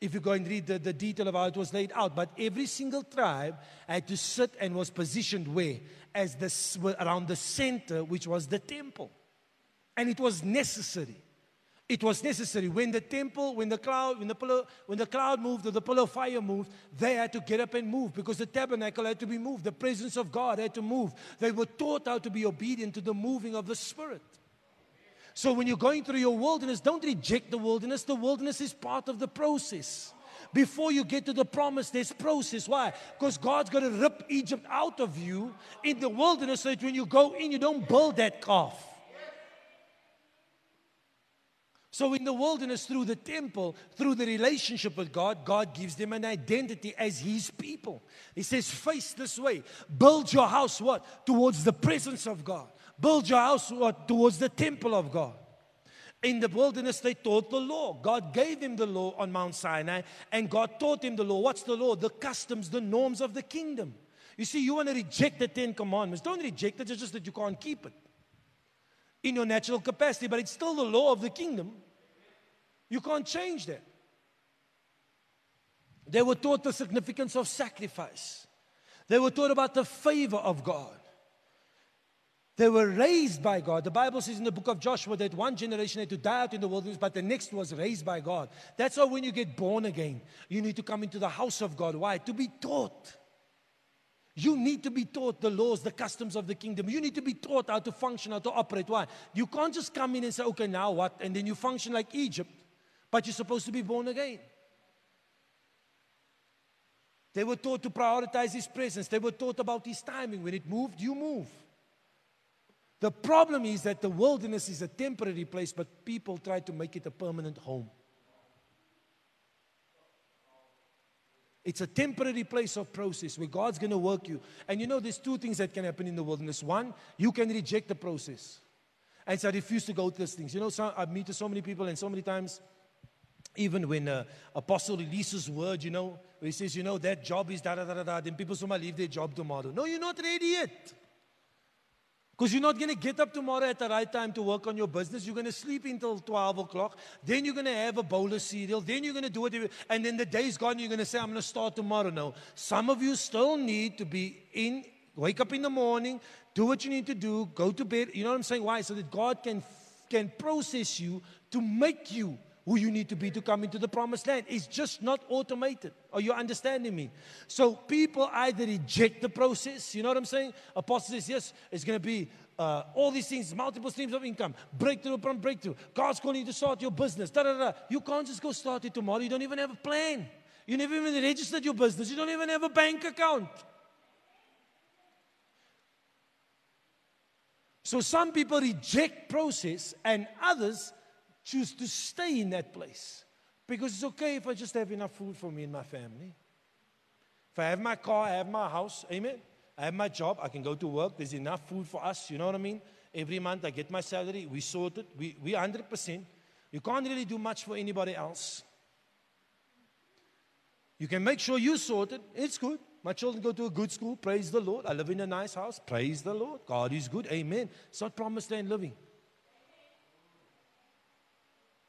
If you go and read the, the detail of how it was laid out, but every single tribe had to sit and was positioned where? As the, around the center, which was the temple. And it was necessary. It was necessary. When the temple, when the cloud, when the pillar, when the cloud moved or the pillar of fire moved, they had to get up and move because the tabernacle had to be moved. The presence of God had to move. They were taught how to be obedient to the moving of the Spirit. So when you're going through your wilderness, don't reject the wilderness. The wilderness is part of the process. Before you get to the promise, there's process. Why? Because God's going to rip Egypt out of you in the wilderness so that when you go in, you don't build that calf. So, in the wilderness, through the temple, through the relationship with God, God gives them an identity as His people. He says, Face this way. Build your house what? Towards the presence of God. Build your house what? Towards the temple of God. In the wilderness, they taught the law. God gave him the law on Mount Sinai, and God taught him the law. What's the law? The customs, the norms of the kingdom. You see, you want to reject the Ten Commandments. Don't reject it, it's just that you can't keep it in your natural capacity, but it's still the law of the kingdom. You can't change that. They were taught the significance of sacrifice, they were taught about the favor of God. They were raised by God. The Bible says in the book of Joshua that one generation had to die out in the wilderness, but the next was raised by God. That's why when you get born again, you need to come into the house of God. Why? To be taught. You need to be taught the laws, the customs of the kingdom. You need to be taught how to function, how to operate. Why? You can't just come in and say, okay, now what? And then you function like Egypt, but you're supposed to be born again. They were taught to prioritize His presence. They were taught about His timing. When it moved, you move. The problem is that the wilderness is a temporary place, but people try to make it a permanent home. It's a temporary place of process where God's going to work you. And you know, there's two things that can happen in the wilderness. One, you can reject the process. And so I refuse to go to those things. You know, so I meet so many people, and so many times, even when uh, apostle releases word, you know, he says, you know, that job is da da da da da, then people I leave their job tomorrow. No, you're not ready yet. Because you're not going to get up tomorrow at the right time to work on your business. You're going to sleep until 12 o'clock. Then you're going to have a bowl of cereal. Then you're going to do it. And then the day's gone. You're going to say, I'm going to start tomorrow. No. Some of you still need to be in, wake up in the morning, do what you need to do, go to bed. You know what I'm saying? Why? So that God can, can process you to make you who you need to be to come into the promised land. It's just not automated. Are you understanding me? So people either reject the process, you know what I'm saying? Apostle says, yes, it's going to be uh, all these things, multiple streams of income, breakthrough upon breakthrough. God's calling you to start your business. Da, da, da. You can't just go start it tomorrow. You don't even have a plan. You never even registered your business. You don't even have a bank account. So some people reject process and others choose to stay in that place. Because it's okay if I just have enough food for me and my family. If I have my car, I have my house, amen. I have my job, I can go to work, there's enough food for us, you know what I mean? Every month I get my salary, we sort it, we, we 100%. You can't really do much for anybody else. You can make sure you sort it, it's good. My children go to a good school, praise the Lord. I live in a nice house, praise the Lord. God is good, amen. It's not promised land living.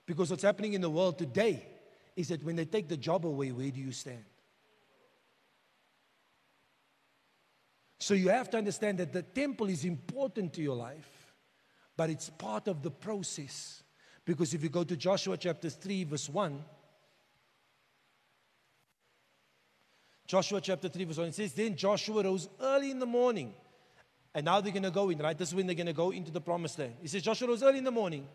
Because what's happening in the world today is that when they take the job away, where do you stand? So you have to understand that the temple is important to your life, but it's part of the process. Because if you go to Joshua chapter 3, verse 1, Joshua chapter 3, verse 1, it says, Then Joshua rose early in the morning. And now they're going to go in, right? This is when they're going to go into the promised land. He says, Joshua rose early in the morning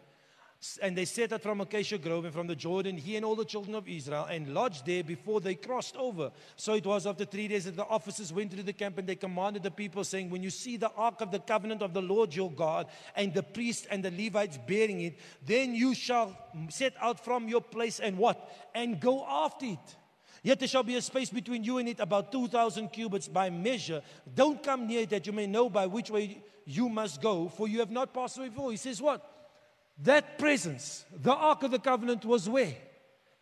and they set out from Acacia Grove and from the Jordan, he and all the children of Israel, and lodged there before they crossed over. So it was after three days that the officers went to the camp and they commanded the people, saying, When you see the ark of the covenant of the Lord your God, and the priests and the Levites bearing it, then you shall set out from your place and what? And go after it. Yet there shall be a space between you and it about 2,000 cubits by measure. Don't come near it that you may know by which way you must go, for you have not passed before. He says, What? That presence, the Ark of the Covenant, was where?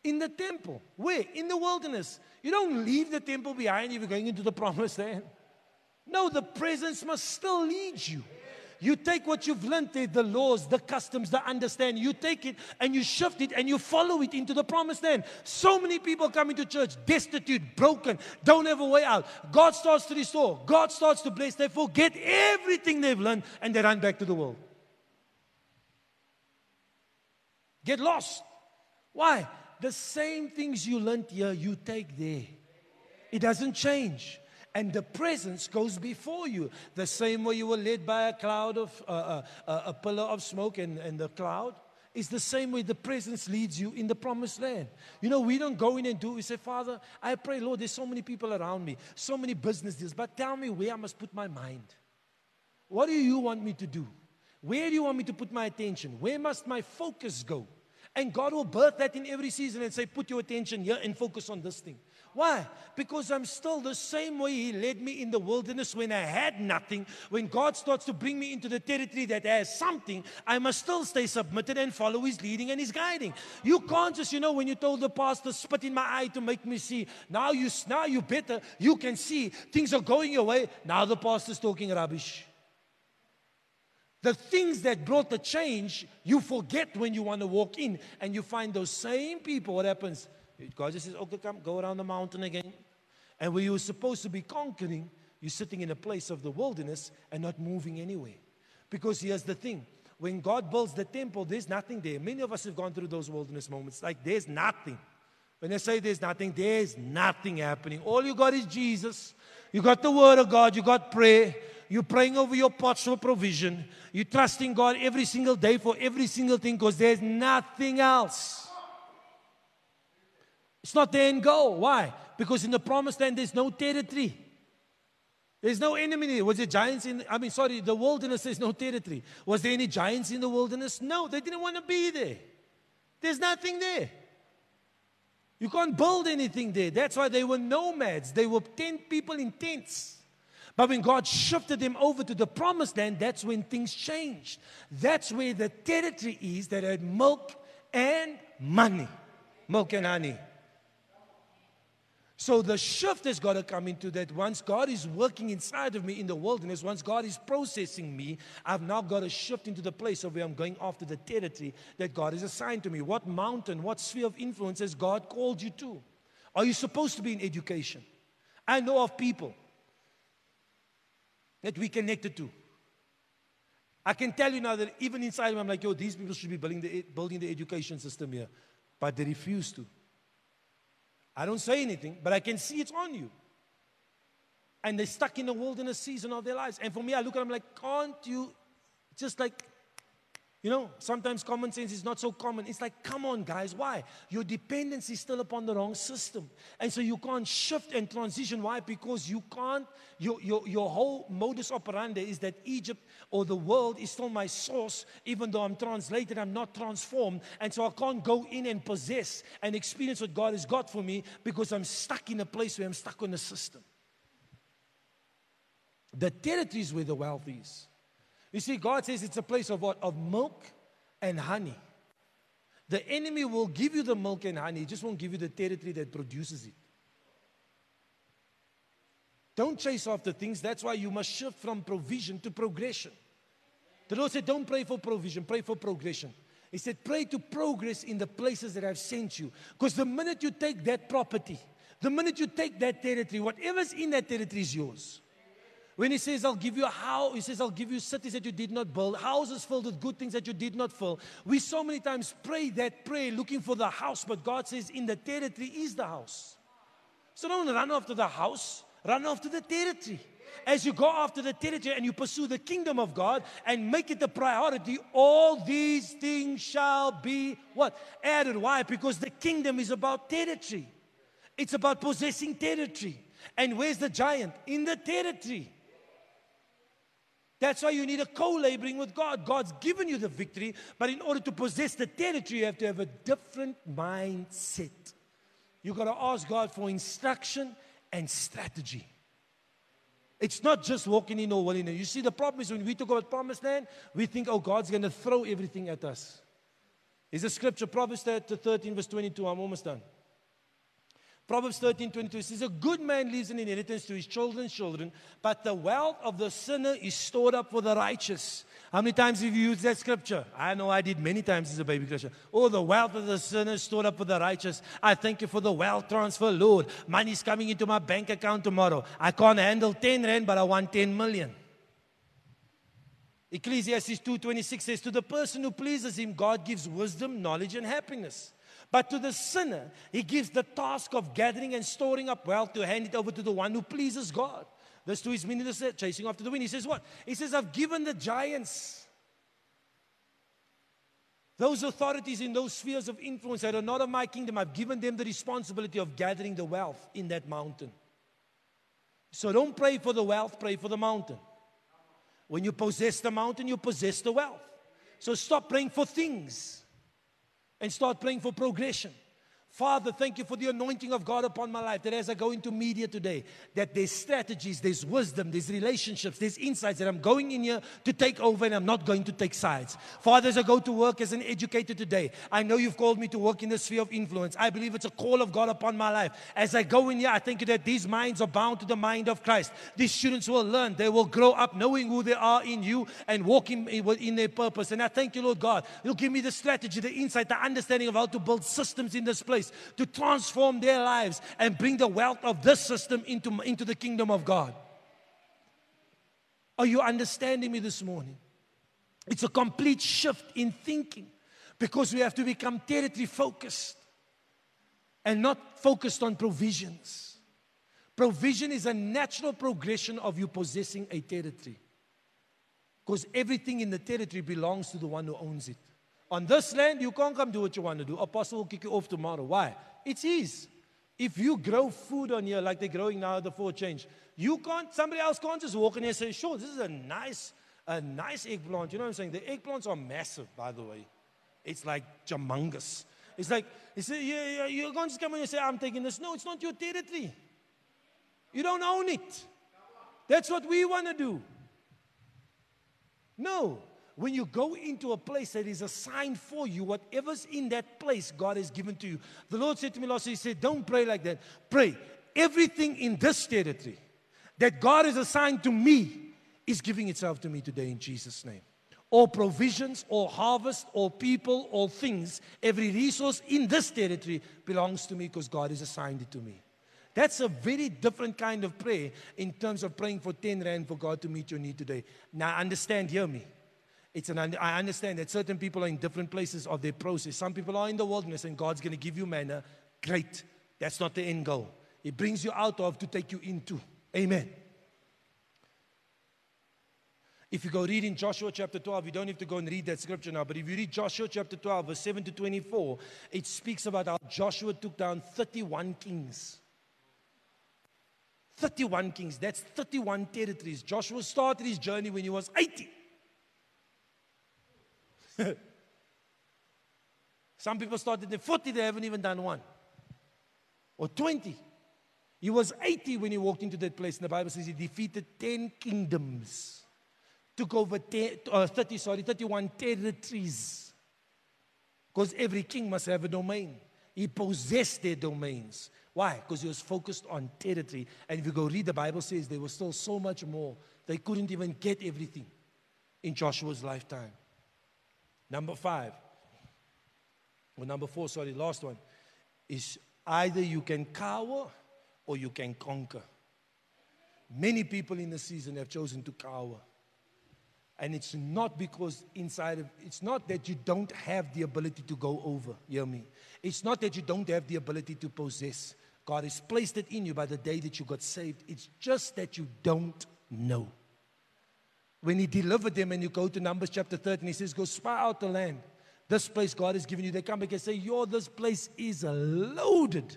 In the temple. Where? In the wilderness. You don't leave the temple behind if you're going into the promised land. No, the presence must still lead you. You take what you've learned there, the laws, the customs, the understanding, you take it and you shift it and you follow it into the promised land. So many people come into church destitute, broken, don't have a way out. God starts to restore, God starts to bless. They forget everything they've learned and they run back to the world. Get lost. Why? The same things you learned here, you take there. It doesn't change. And the presence goes before you. The same way you were led by a cloud of, uh, uh, uh, a pillar of smoke and, and the cloud. is the same way the presence leads you in the promised land. You know, we don't go in and do, we say, Father, I pray, Lord, there's so many people around me, so many business deals, but tell me where I must put my mind. What do you want me to do? Where do you want me to put my attention? Where must my focus go? And God will birth that in every season and say, put your attention here and focus on this thing. Why? Because I'm still the same way He led me in the wilderness when I had nothing. When God starts to bring me into the territory that has something, I must still stay submitted and follow His leading and His guiding. You can't just, you know, when you told the pastor, spit in my eye to make me see. Now you, now you better, you can see things are going your way. Now the pastor's talking rubbish. The things that brought the change, you forget when you want to walk in and you find those same people. What happens? God just says, okay, come, go around the mountain again. And where you were supposed to be conquering, you're sitting in a place of the wilderness and not moving anywhere. Because here's the thing when God builds the temple, there's nothing there. Many of us have gone through those wilderness moments. Like, there's nothing. When I say there's nothing, there's nothing happening. All you got is Jesus. You got the Word of God. You got prayer. You're praying over your pots for provision. You're trusting God every single day for every single thing because there's nothing else. It's not the end goal. Why? Because in the promised land, there's no territory. There's no enemy there. Was there giants in, I mean, sorry, the wilderness, there's no territory. Was there any giants in the wilderness? No, they didn't want to be there. There's nothing there. You can't build anything there. That's why they were nomads. They were tent people in tents. But when God shifted them over to the promised land, that's when things changed. That's where the territory is that had milk and money. Milk and honey. So the shift has got to come into that once God is working inside of me in the wilderness, once God is processing me, I've now got to shift into the place of where I'm going after the territory that God has assigned to me. What mountain, what sphere of influence has God called you to? Are you supposed to be in education? I know of people that we connected to. I can tell you now that even inside me, I'm like, yo, these people should be building the, building the education system here. But they refuse to. I don't say anything, but I can see it's on you. And they're stuck in the wilderness season of their lives. And for me, I look at them like, can't you just like you know, sometimes common sense is not so common. It's like, come on, guys, why? Your dependency is still upon the wrong system. And so you can't shift and transition. Why? Because you can't, your, your, your whole modus operandi is that Egypt or the world is still my source, even though I'm translated, I'm not transformed. And so I can't go in and possess and experience what God has got for me because I'm stuck in a place where I'm stuck on the system. The territories where the wealth is. You see, God says it's a place of what? Of milk and honey. The enemy will give you the milk and honey, he just won't give you the territory that produces it. Don't chase after things. That's why you must shift from provision to progression. The Lord said, Don't pray for provision, pray for progression. He said, Pray to progress in the places that I've sent you. Because the minute you take that property, the minute you take that territory, whatever's in that territory is yours. When he says, I'll give you a house, he says, I'll give you cities that you did not build, houses filled with good things that you did not fill. We so many times pray that prayer looking for the house, but God says, in the territory is the house. So don't run after the house, run after the territory. As you go after the territory and you pursue the kingdom of God and make it the priority, all these things shall be what? Added. Why? Because the kingdom is about territory. It's about possessing territory. And where's the giant? In the territory. That's why you need a co laboring with God. God's given you the victory, but in order to possess the territory, you have to have a different mindset. You've got to ask God for instruction and strategy. It's not just walking in or willing. You see, the problem is when we talk about promised land, we think, oh, God's going to throw everything at us. Is a scripture, Proverbs 13, verse 22. I'm almost done. Proverbs 13 22 says, A good man leaves an inheritance to his children's children, but the wealth of the sinner is stored up for the righteous. How many times have you used that scripture? I know I did many times as a baby Christian. Oh, the wealth of the sinner is stored up for the righteous. I thank you for the wealth transfer, Lord. Money's coming into my bank account tomorrow. I can't handle 10 rand, but I want 10 million. Ecclesiastes 2:26 says, To the person who pleases him, God gives wisdom, knowledge, and happiness. But to the sinner, he gives the task of gathering and storing up wealth to hand it over to the one who pleases God. This to his minister, uh, chasing after the wind. He says, What? He says, I've given the giants, those authorities in those spheres of influence that are not of my kingdom, I've given them the responsibility of gathering the wealth in that mountain. So don't pray for the wealth, pray for the mountain. When you possess the mountain, you possess the wealth. So stop praying for things and start praying for progression. Father, thank you for the anointing of God upon my life. That as I go into media today, that there's strategies, there's wisdom, there's relationships, there's insights that I'm going in here to take over and I'm not going to take sides. Father, as I go to work as an educator today, I know you've called me to work in the sphere of influence. I believe it's a call of God upon my life. As I go in here, I thank you that these minds are bound to the mind of Christ. These students will learn, they will grow up knowing who they are in you and walking in their purpose. And I thank you, Lord God, you'll give me the strategy, the insight, the understanding of how to build systems in this place to transform their lives and bring the wealth of this system into, into the kingdom of God. Are you understanding me this morning? It's a complete shift in thinking because we have to become territory focused and not focused on provisions. Provision is a natural progression of you possessing a territory because everything in the territory belongs to the one who owns it. On this land, you can't come do what you want to do. Apostle will kick you off tomorrow. Why? It's his. If you grow food on here like they're growing now the Four Change, you can't, somebody else can't just walk in here and say, sure, this is a nice, a nice eggplant. You know what I'm saying? The eggplants are massive, by the way. It's like humongous. It's like, it's, yeah, yeah, you can't just come in and say, I'm taking this. No, it's not your territory. You don't own it. That's what we want to do. No. When you go into a place that is assigned for you, whatever's in that place, God has given to you. The Lord said to me last week, He said, Don't pray like that. Pray. Everything in this territory that God has assigned to me is giving itself to me today in Jesus' name. All provisions, all harvest, all people, all things, every resource in this territory belongs to me because God has assigned it to me. That's a very different kind of prayer in terms of praying for 10 rand for God to meet your need today. Now, understand, hear me. It's an, I understand that certain people are in different places of their process. Some people are in the wilderness and God's going to give you manna. Great. That's not the end goal. He brings you out of to take you into. Amen. If you go read in Joshua chapter 12, you don't have to go and read that scripture now, but if you read Joshua chapter 12, verse 7 to 24, it speaks about how Joshua took down 31 kings. 31 kings. That's 31 territories. Joshua started his journey when he was 80. Some people started at 40, they haven't even done one. Or 20. He was 80 when he walked into that place. And the Bible says he defeated 10 kingdoms, took over 10, uh, 30, sorry, 31 territories. Because every king must have a domain. He possessed their domains. Why? Because he was focused on territory. And if you go read the Bible says there was still so much more. They couldn't even get everything in Joshua's lifetime. Number five, or number four, sorry, last one, is either you can cower or you can conquer. Many people in the season have chosen to cower. And it's not because inside of it's not that you don't have the ability to go over, hear me. It's not that you don't have the ability to possess. God has placed it in you by the day that you got saved. It's just that you don't know. When He delivered them, and you go to Numbers chapter 13, He says, Go spy out the land. This place God has given you. They come back and say, Yo, this place is loaded.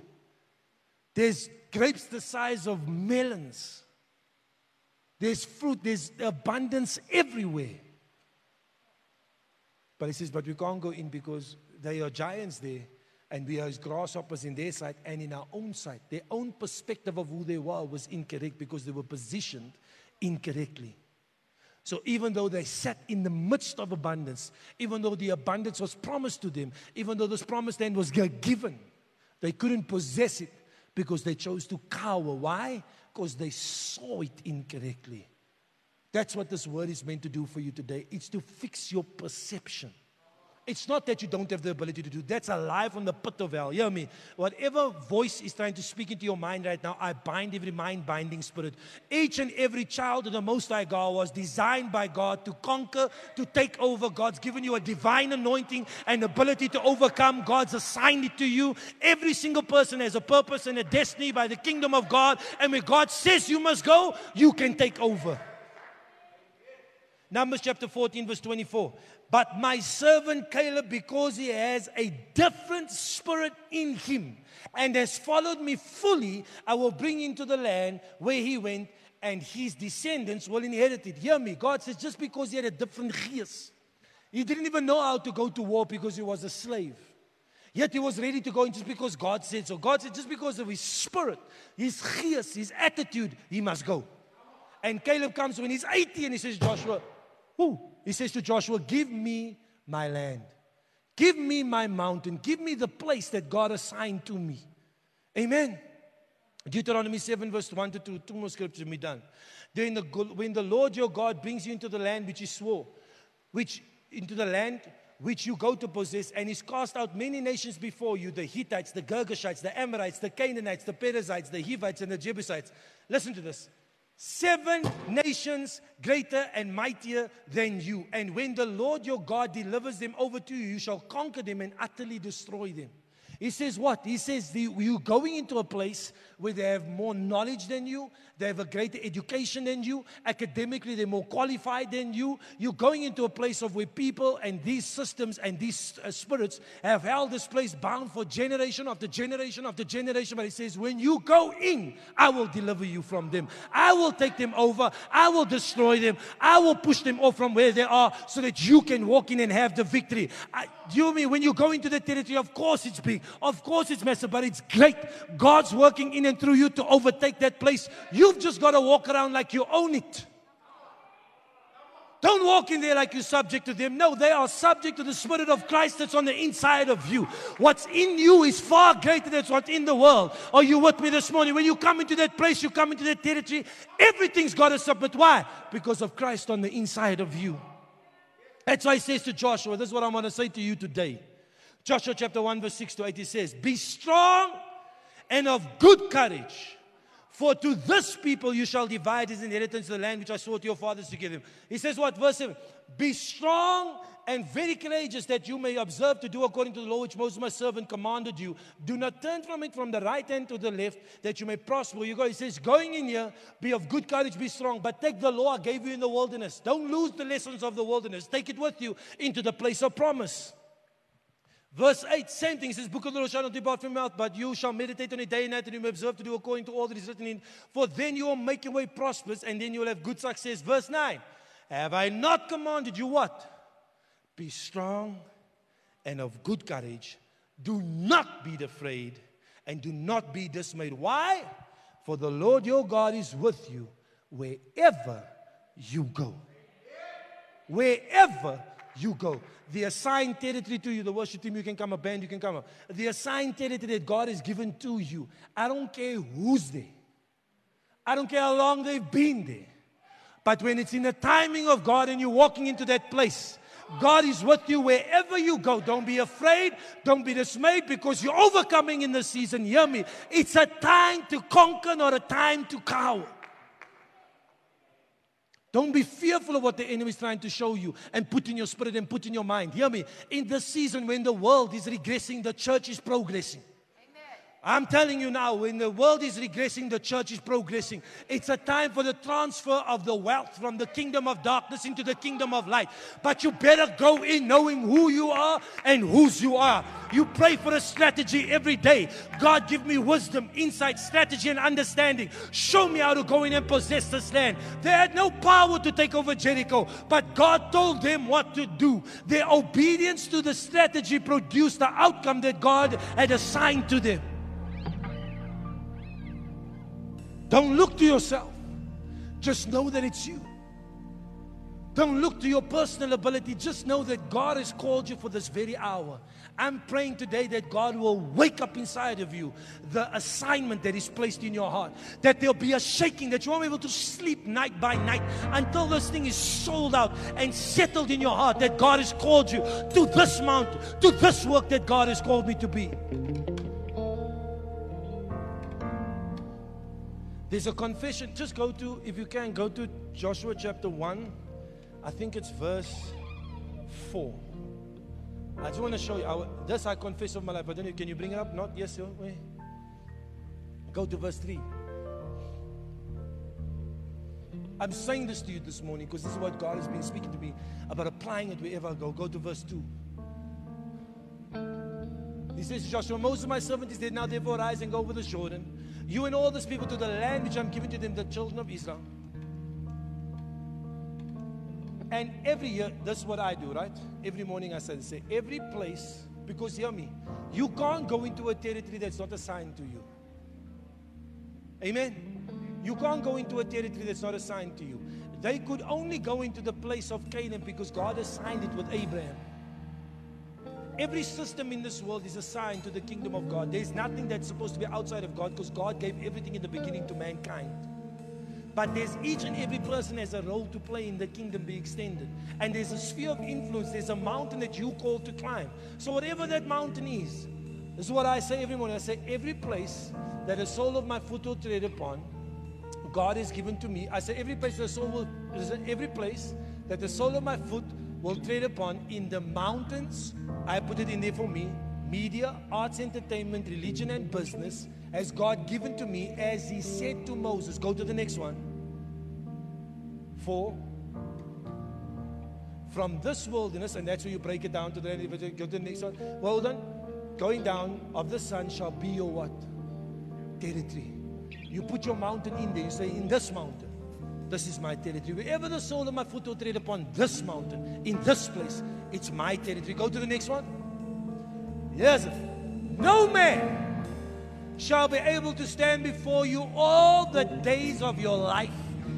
There's grapes the size of melons. There's fruit, there's abundance everywhere. But he says, But we can't go in because there are giants there and we are as grasshoppers in their sight and in our own sight. Their own perspective of who they were was incorrect because they were positioned incorrectly. So even though they sat in the midst of abundance, even though the abundance was promised to them, even though this promised land was given, they couldn't possess it because they chose to cower. Why? Because they saw it incorrectly. That's what this word is meant to do for you today. It's to fix your perception. It's not that you don't have the ability to do. That's a lie from the pit of hell. Hear me. Whatever voice is trying to speak into your mind right now, I bind every mind binding spirit. Each and every child of the Most High God was designed by God to conquer, to take over. God's given you a divine anointing and ability to overcome. God's assigned it to you. Every single person has a purpose and a destiny by the kingdom of God. And when God says you must go, you can take over. Numbers chapter 14, verse 24. But my servant Caleb, because he has a different spirit in him and has followed me fully, I will bring into the land where he went, and his descendants will inherit it. Hear me. God says, just because he had a different gees, he didn't even know how to go to war because he was a slave. Yet he was ready to go just because God said so. God said, just because of his spirit, his gees, his attitude, he must go. And Caleb comes when he's 80 and he says, Joshua, He says to Joshua, Give me my land. Give me my mountain. Give me the place that God assigned to me. Amen. Deuteronomy 7, verse 1 to 2. Two more scriptures to be done. Then the, when the Lord your God brings you into the land which he swore, which into the land which you go to possess, and he's cast out many nations before you the Hittites, the Girgashites, the Amorites, the Canaanites, the Perizzites, the Hivites, and the Jebusites. Listen to this seven nations greater and mightier than you. And when the Lord your God delivers them over to you, you shall conquer them and utterly destroy them. He says, What? He says, the, You going into a place where they have more knowledge than you, they have a greater education than you, academically, they're more qualified than you. You're going into a place of where people and these systems and these uh, spirits have held this place bound for generation after generation after generation. But he says, When you go in, I will deliver you from them. I will take them over. I will destroy them. I will push them off from where they are so that you can walk in and have the victory. I, do you mean when you go into the territory? Of course, it's big. Of course, it's massive, but it's great. God's working in and through you to overtake that place. You've just got to walk around like you own it. Don't walk in there like you're subject to them. No, they are subject to the Spirit of Christ that's on the inside of you. What's in you is far greater than what's in the world. Are you with me this morning? When you come into that place, you come into that territory, everything's got to submit. Why? Because of Christ on the inside of you. That's why he says to Joshua, this is what I want to say to you today. Joshua chapter 1, verse 6 to 8, he says, Be strong and of good courage. For to this people you shall divide his inheritance the land which I swore to your fathers to give him. He says what? Verse 7 Be strong and very courageous that you may observe to do according to the law which Moses my servant commanded you. Do not turn from it from the right hand to the left that you may prosper. You go, he says, going in here, be of good courage, be strong, but take the law I gave you in the wilderness. Don't lose the lessons of the wilderness. Take it with you into the place of promise. Verse 8, same thing. Says, Book of the law shall not depart from your mouth, but you shall meditate on it day and night, and you may observe to do according to all that is written in. it. For then you will make your way prosperous, and then you will have good success. Verse 9, Have I not commanded you what? Be strong and of good courage. Do not be afraid, and do not be dismayed. Why? For the Lord your God is with you wherever you go. Wherever you go. The assigned territory to you, the worship team, you can come, a band, you can come. Up. The assigned territory that God has given to you. I don't care who's there. I don't care how long they've been there. But when it's in the timing of God and you're walking into that place, God is with you wherever you go. Don't be afraid. Don't be dismayed because you're overcoming in the season. Hear me. It's a time to conquer, not a time to cower. Don't be fearful of what the enemy is trying to show you and put in your spirit and put in your mind. Hear me. In this season when the world is regressing, the church is progressing. I'm telling you now, when the world is regressing, the church is progressing. It's a time for the transfer of the wealth from the kingdom of darkness into the kingdom of light. But you better go in knowing who you are and whose you are. You pray for a strategy every day. God, give me wisdom, insight, strategy, and understanding. Show me how to go in and possess this land. They had no power to take over Jericho, but God told them what to do. Their obedience to the strategy produced the outcome that God had assigned to them. Don't look to yourself. Just know that it's you. Don't look to your personal ability. Just know that God has called you for this very hour. I'm praying today that God will wake up inside of you the assignment that is placed in your heart. That there'll be a shaking, that you won't be able to sleep night by night until this thing is sold out and settled in your heart that God has called you to this mountain, to this work that God has called me to be. There's a confession. Just go to, if you can, go to Joshua chapter 1. I think it's verse 4. I just want to show you. I, this I confess of my life. I don't know. Can you bring it up? Not? Yes, sir. Wait. Go to verse 3. I'm saying this to you this morning because this is what God has been speaking to me about applying it wherever I go. Go to verse 2. He says, Joshua, Moses, my servant, is dead. Now therefore rise and go over the Jordan you and all these people to the land which I'm giving to them, the children of Israel. And every year, that's what I do, right? Every morning I say, say, every place, because hear me, you can't go into a territory that's not assigned to you. Amen. You can't go into a territory that's not assigned to you. They could only go into the place of Canaan because God assigned it with Abraham. Every system in this world is assigned to the kingdom of God. There's nothing that's supposed to be outside of God because God gave everything in the beginning to mankind. But there's each and every person has a role to play in the kingdom be extended. And there's a sphere of influence, there's a mountain that you call to climb. So whatever that mountain is, this is what I say every morning. I say, every place that the sole of my foot will tread upon, God has given to me. I say every place that the soul will, every place that the sole of my foot will tread upon in the mountains. I put it in there for me. Media, arts, entertainment, religion, and business as God given to me as He said to Moses. Go to the next one. For from this wilderness, and that's where you break it down to the go to the next one. Well done. Going down of the sun shall be your what? Territory. You put your mountain in there. You say, in this mountain. This is my territory. Wherever the sole of my foot will tread upon this mountain, in this place, it's my territory. Go to the next one. Yes. no man shall be able to stand before you all the days of your life.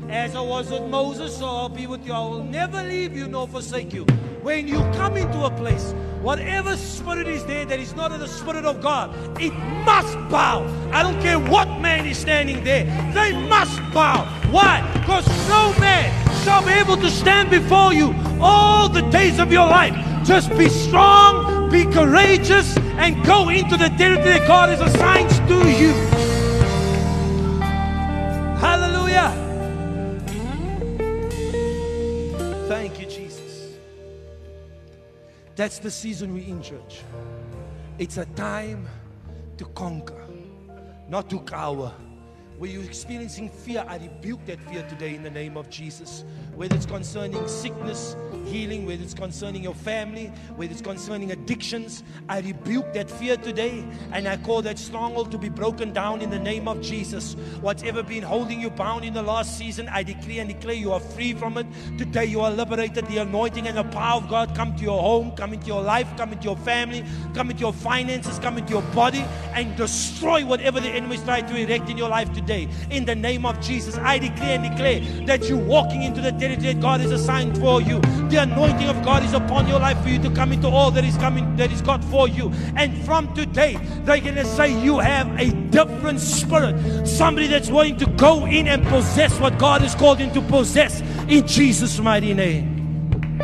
As I was with Moses, so I'll be with you. I will never leave you nor forsake you. When you come into a place, whatever spirit is there that is not of the Spirit of God, it must bow. I don't care what man is standing there, they must bow. Why? Because no man shall be able to stand before you all the days of your life. Just be strong, be courageous, and go into the territory that God has assigned to you. That's the season we're in, church. It's a time to conquer, not to cower. Where you're experiencing fear, I rebuke that fear today in the name of Jesus. Whether it's concerning sickness, healing, whether it's concerning your family, whether it's concerning addictions, I rebuke that fear today and I call that stronghold to be broken down in the name of Jesus. Whatever been holding you bound in the last season, I decree and declare you are free from it. Today you are liberated. The anointing and the power of God come to your home, come into your life, come into your family, come into your finances, come into your body, and destroy whatever the enemy is trying to erect in your life today. In the name of Jesus, I declare and declare that you're walking into the territory that God has assigned for you. The anointing of God is upon your life for you to come into all that is coming, that is God for you. And from today, they're to say you have a different spirit. Somebody that's willing to go in and possess what God has called him to possess in Jesus' mighty name.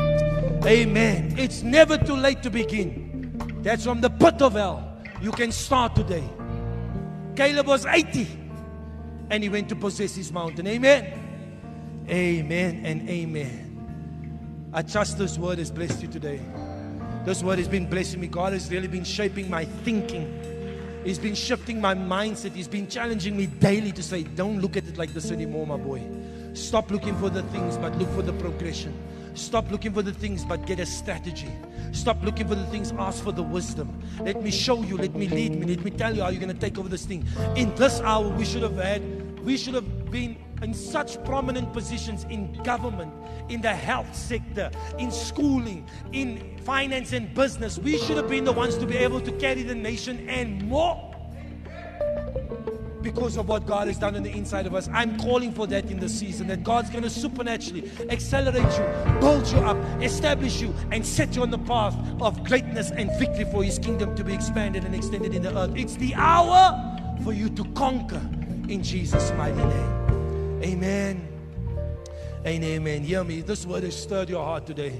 Amen. It's never too late to begin. That's from the pit of hell. You can start today. Caleb was 80 and he went to possess his mountain. Amen. Amen and amen. I trust this word has blessed you today. This word has been blessing me. God has really been shaping my thinking. He's been shifting my mindset. He's been challenging me daily to say, don't look at it like this anymore, my boy. Stop looking for the things, but look for the progression. Stop looking for the things, but get a strategy. Stop looking for the things, ask for the wisdom. Let me show you, let me lead me, let me tell you how you're going to take over this thing. In this hour, we should have had, we should have been in such prominent positions in government, in the health sector, in schooling, in finance and business. We should have been the ones to be able to carry the nation and more because of what God has done on the inside of us. I'm calling for that in the season that God's going to supernaturally accelerate you, build you up, establish you, and set you on the path of greatness and victory for His kingdom to be expanded and extended in the earth. It's the hour for you to conquer in Jesus' mighty name. Amen. And amen. Hear me. This word has stirred your heart today.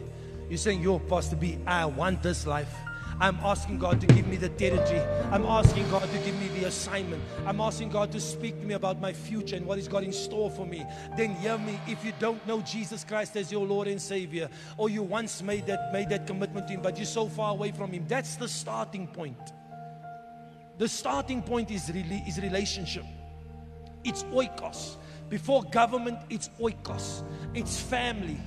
You're saying, Yo, Pastor B, I want this life. I'm asking God to give me the territory. I'm asking God to give me the assignment. I'm asking God to speak to me about my future and what He's got in store for me. Then hear me. If you don't know Jesus Christ as your Lord and Savior, or you once made that made that commitment to Him, but you're so far away from Him, that's the starting point. The starting point is really is relationship. It's oikos. Before government, it's oikos. It's family.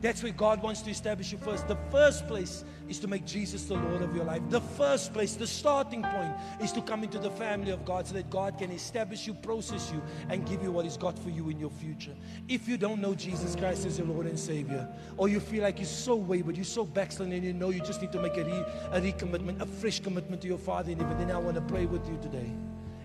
That's where God wants to establish you first. The first place is to make Jesus the Lord of your life. The first place, the starting point, is to come into the family of God so that God can establish you, process you, and give you what He's got for you in your future. If you don't know Jesus Christ as your Lord and Savior, or you feel like you're so wayward, you're so backslidden, and you know you just need to make a, re- a recommitment, a fresh commitment to your Father in heaven, then I want to pray with you today.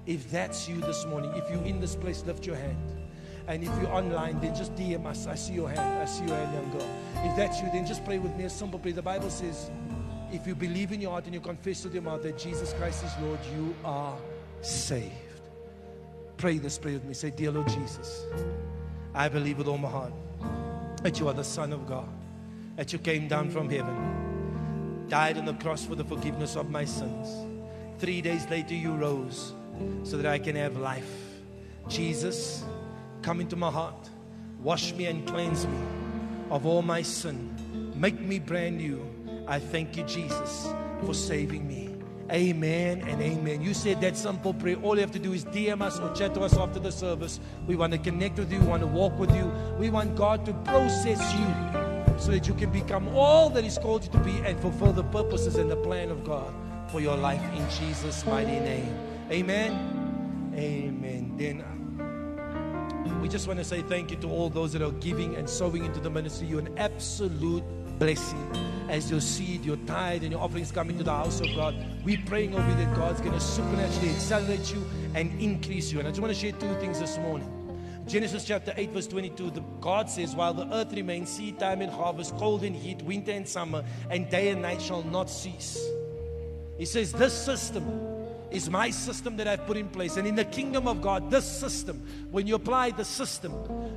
If that's you this morning, if you're in this place, lift your hand. And if you're online, then just DM us. I see your hand. I see your hand, young girl. If that's you, then just pray with me a simple prayer. The Bible says, if you believe in your heart and you confess with your mouth that Jesus Christ is Lord, you are saved. Pray this prayer with me. Say, Dear Lord Jesus, I believe with all my heart that you are the Son of God, that you came down from heaven, died on the cross for the forgiveness of my sins. Three days later, you rose so that I can have life. Jesus, Come into my heart. Wash me and cleanse me of all my sin. Make me brand new. I thank you, Jesus, for saving me. Amen and amen. You said that simple prayer. All you have to do is DM us or chat to us after the service. We want to connect with you, we want to walk with you. We want God to process you so that you can become all that He's called you to be and fulfill the purposes and the plan of God for your life in Jesus' mighty name. Amen. Amen. Then we just want to say thank you to all those that are giving and sowing into the ministry. You're an absolute blessing as your seed, your tithe, and your offerings come into the house of God. We're praying over that God's going to supernaturally accelerate you and increase you. And I just want to share two things this morning. Genesis chapter 8, verse 22, the, God says, While the earth remains, seed time and harvest, cold and heat, winter and summer, and day and night shall not cease. He says, This system is my system that I've put in place. And in the kingdom of God, this system, when you apply the system,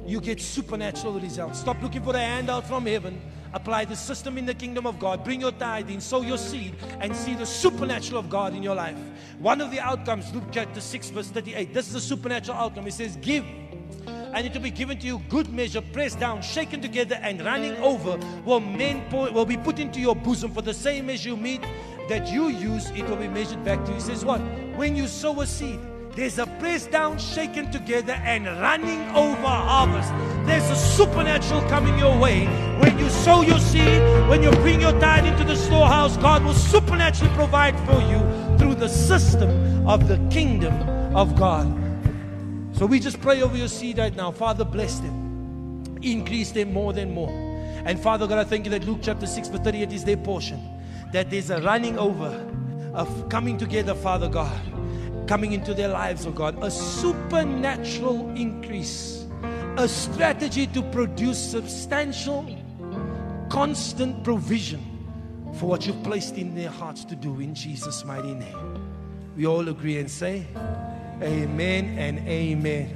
you get supernatural results. Stop looking for a handout from heaven. Apply the system in the kingdom of God. Bring your tithe in, sow your seed, and see the supernatural of God in your life. One of the outcomes, Luke chapter 6, verse 38, this is a supernatural outcome. It says, Give and it will be given to you good measure, pressed down, shaken together, and running over will men pour, will be put into your bosom for the same measure you meet that you use, it will be measured back to you. He says, What? When you sow a seed, there's a pressed down, shaken together, and running over harvest. There's a supernatural coming your way. When you sow your seed, when you bring your tithe into the storehouse, God will supernaturally provide for you through the system of the kingdom of God. So we just pray over your seed right now. Father, bless them, increase them more than more. And Father God, I thank you that Luke chapter 6, verse 38 is their portion that there's a running over of coming together, Father God, coming into their lives, oh God, a supernatural increase, a strategy to produce substantial, constant provision for what you've placed in their hearts to do in Jesus' mighty name. We all agree and say, Amen and Amen.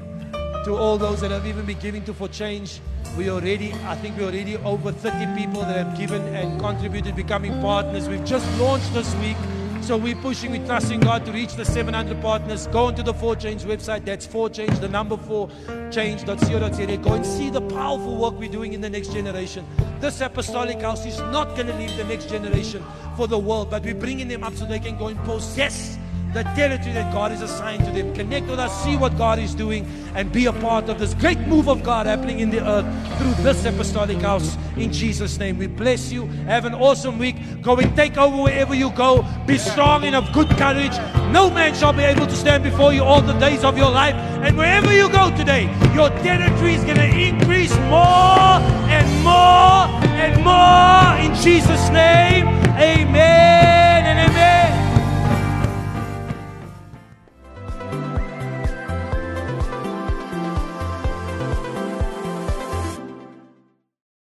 To all those that have even been giving to 4Change, we already, I think we already over 30 people that have given and contributed, becoming partners. We've just launched this week. So we're pushing, we're trusting God to reach the 700 partners. Go onto the 4Change website. That's 4Change, the number 4 change.co.za. Go and see the powerful work we're doing in the next generation. This apostolic house is not going to leave the next generation for the world, but we're bringing them up so they can go and possess the territory that God has assigned to them. Connect with us, see what God is doing, and be a part of this great move of God happening in the earth through this apostolic house. In Jesus' name, we bless you. Have an awesome week. Go and take over wherever you go. Be strong and of good courage. No man shall be able to stand before you all the days of your life. And wherever you go today, your territory is going to increase more and more and more. In Jesus' name, Amen and amen.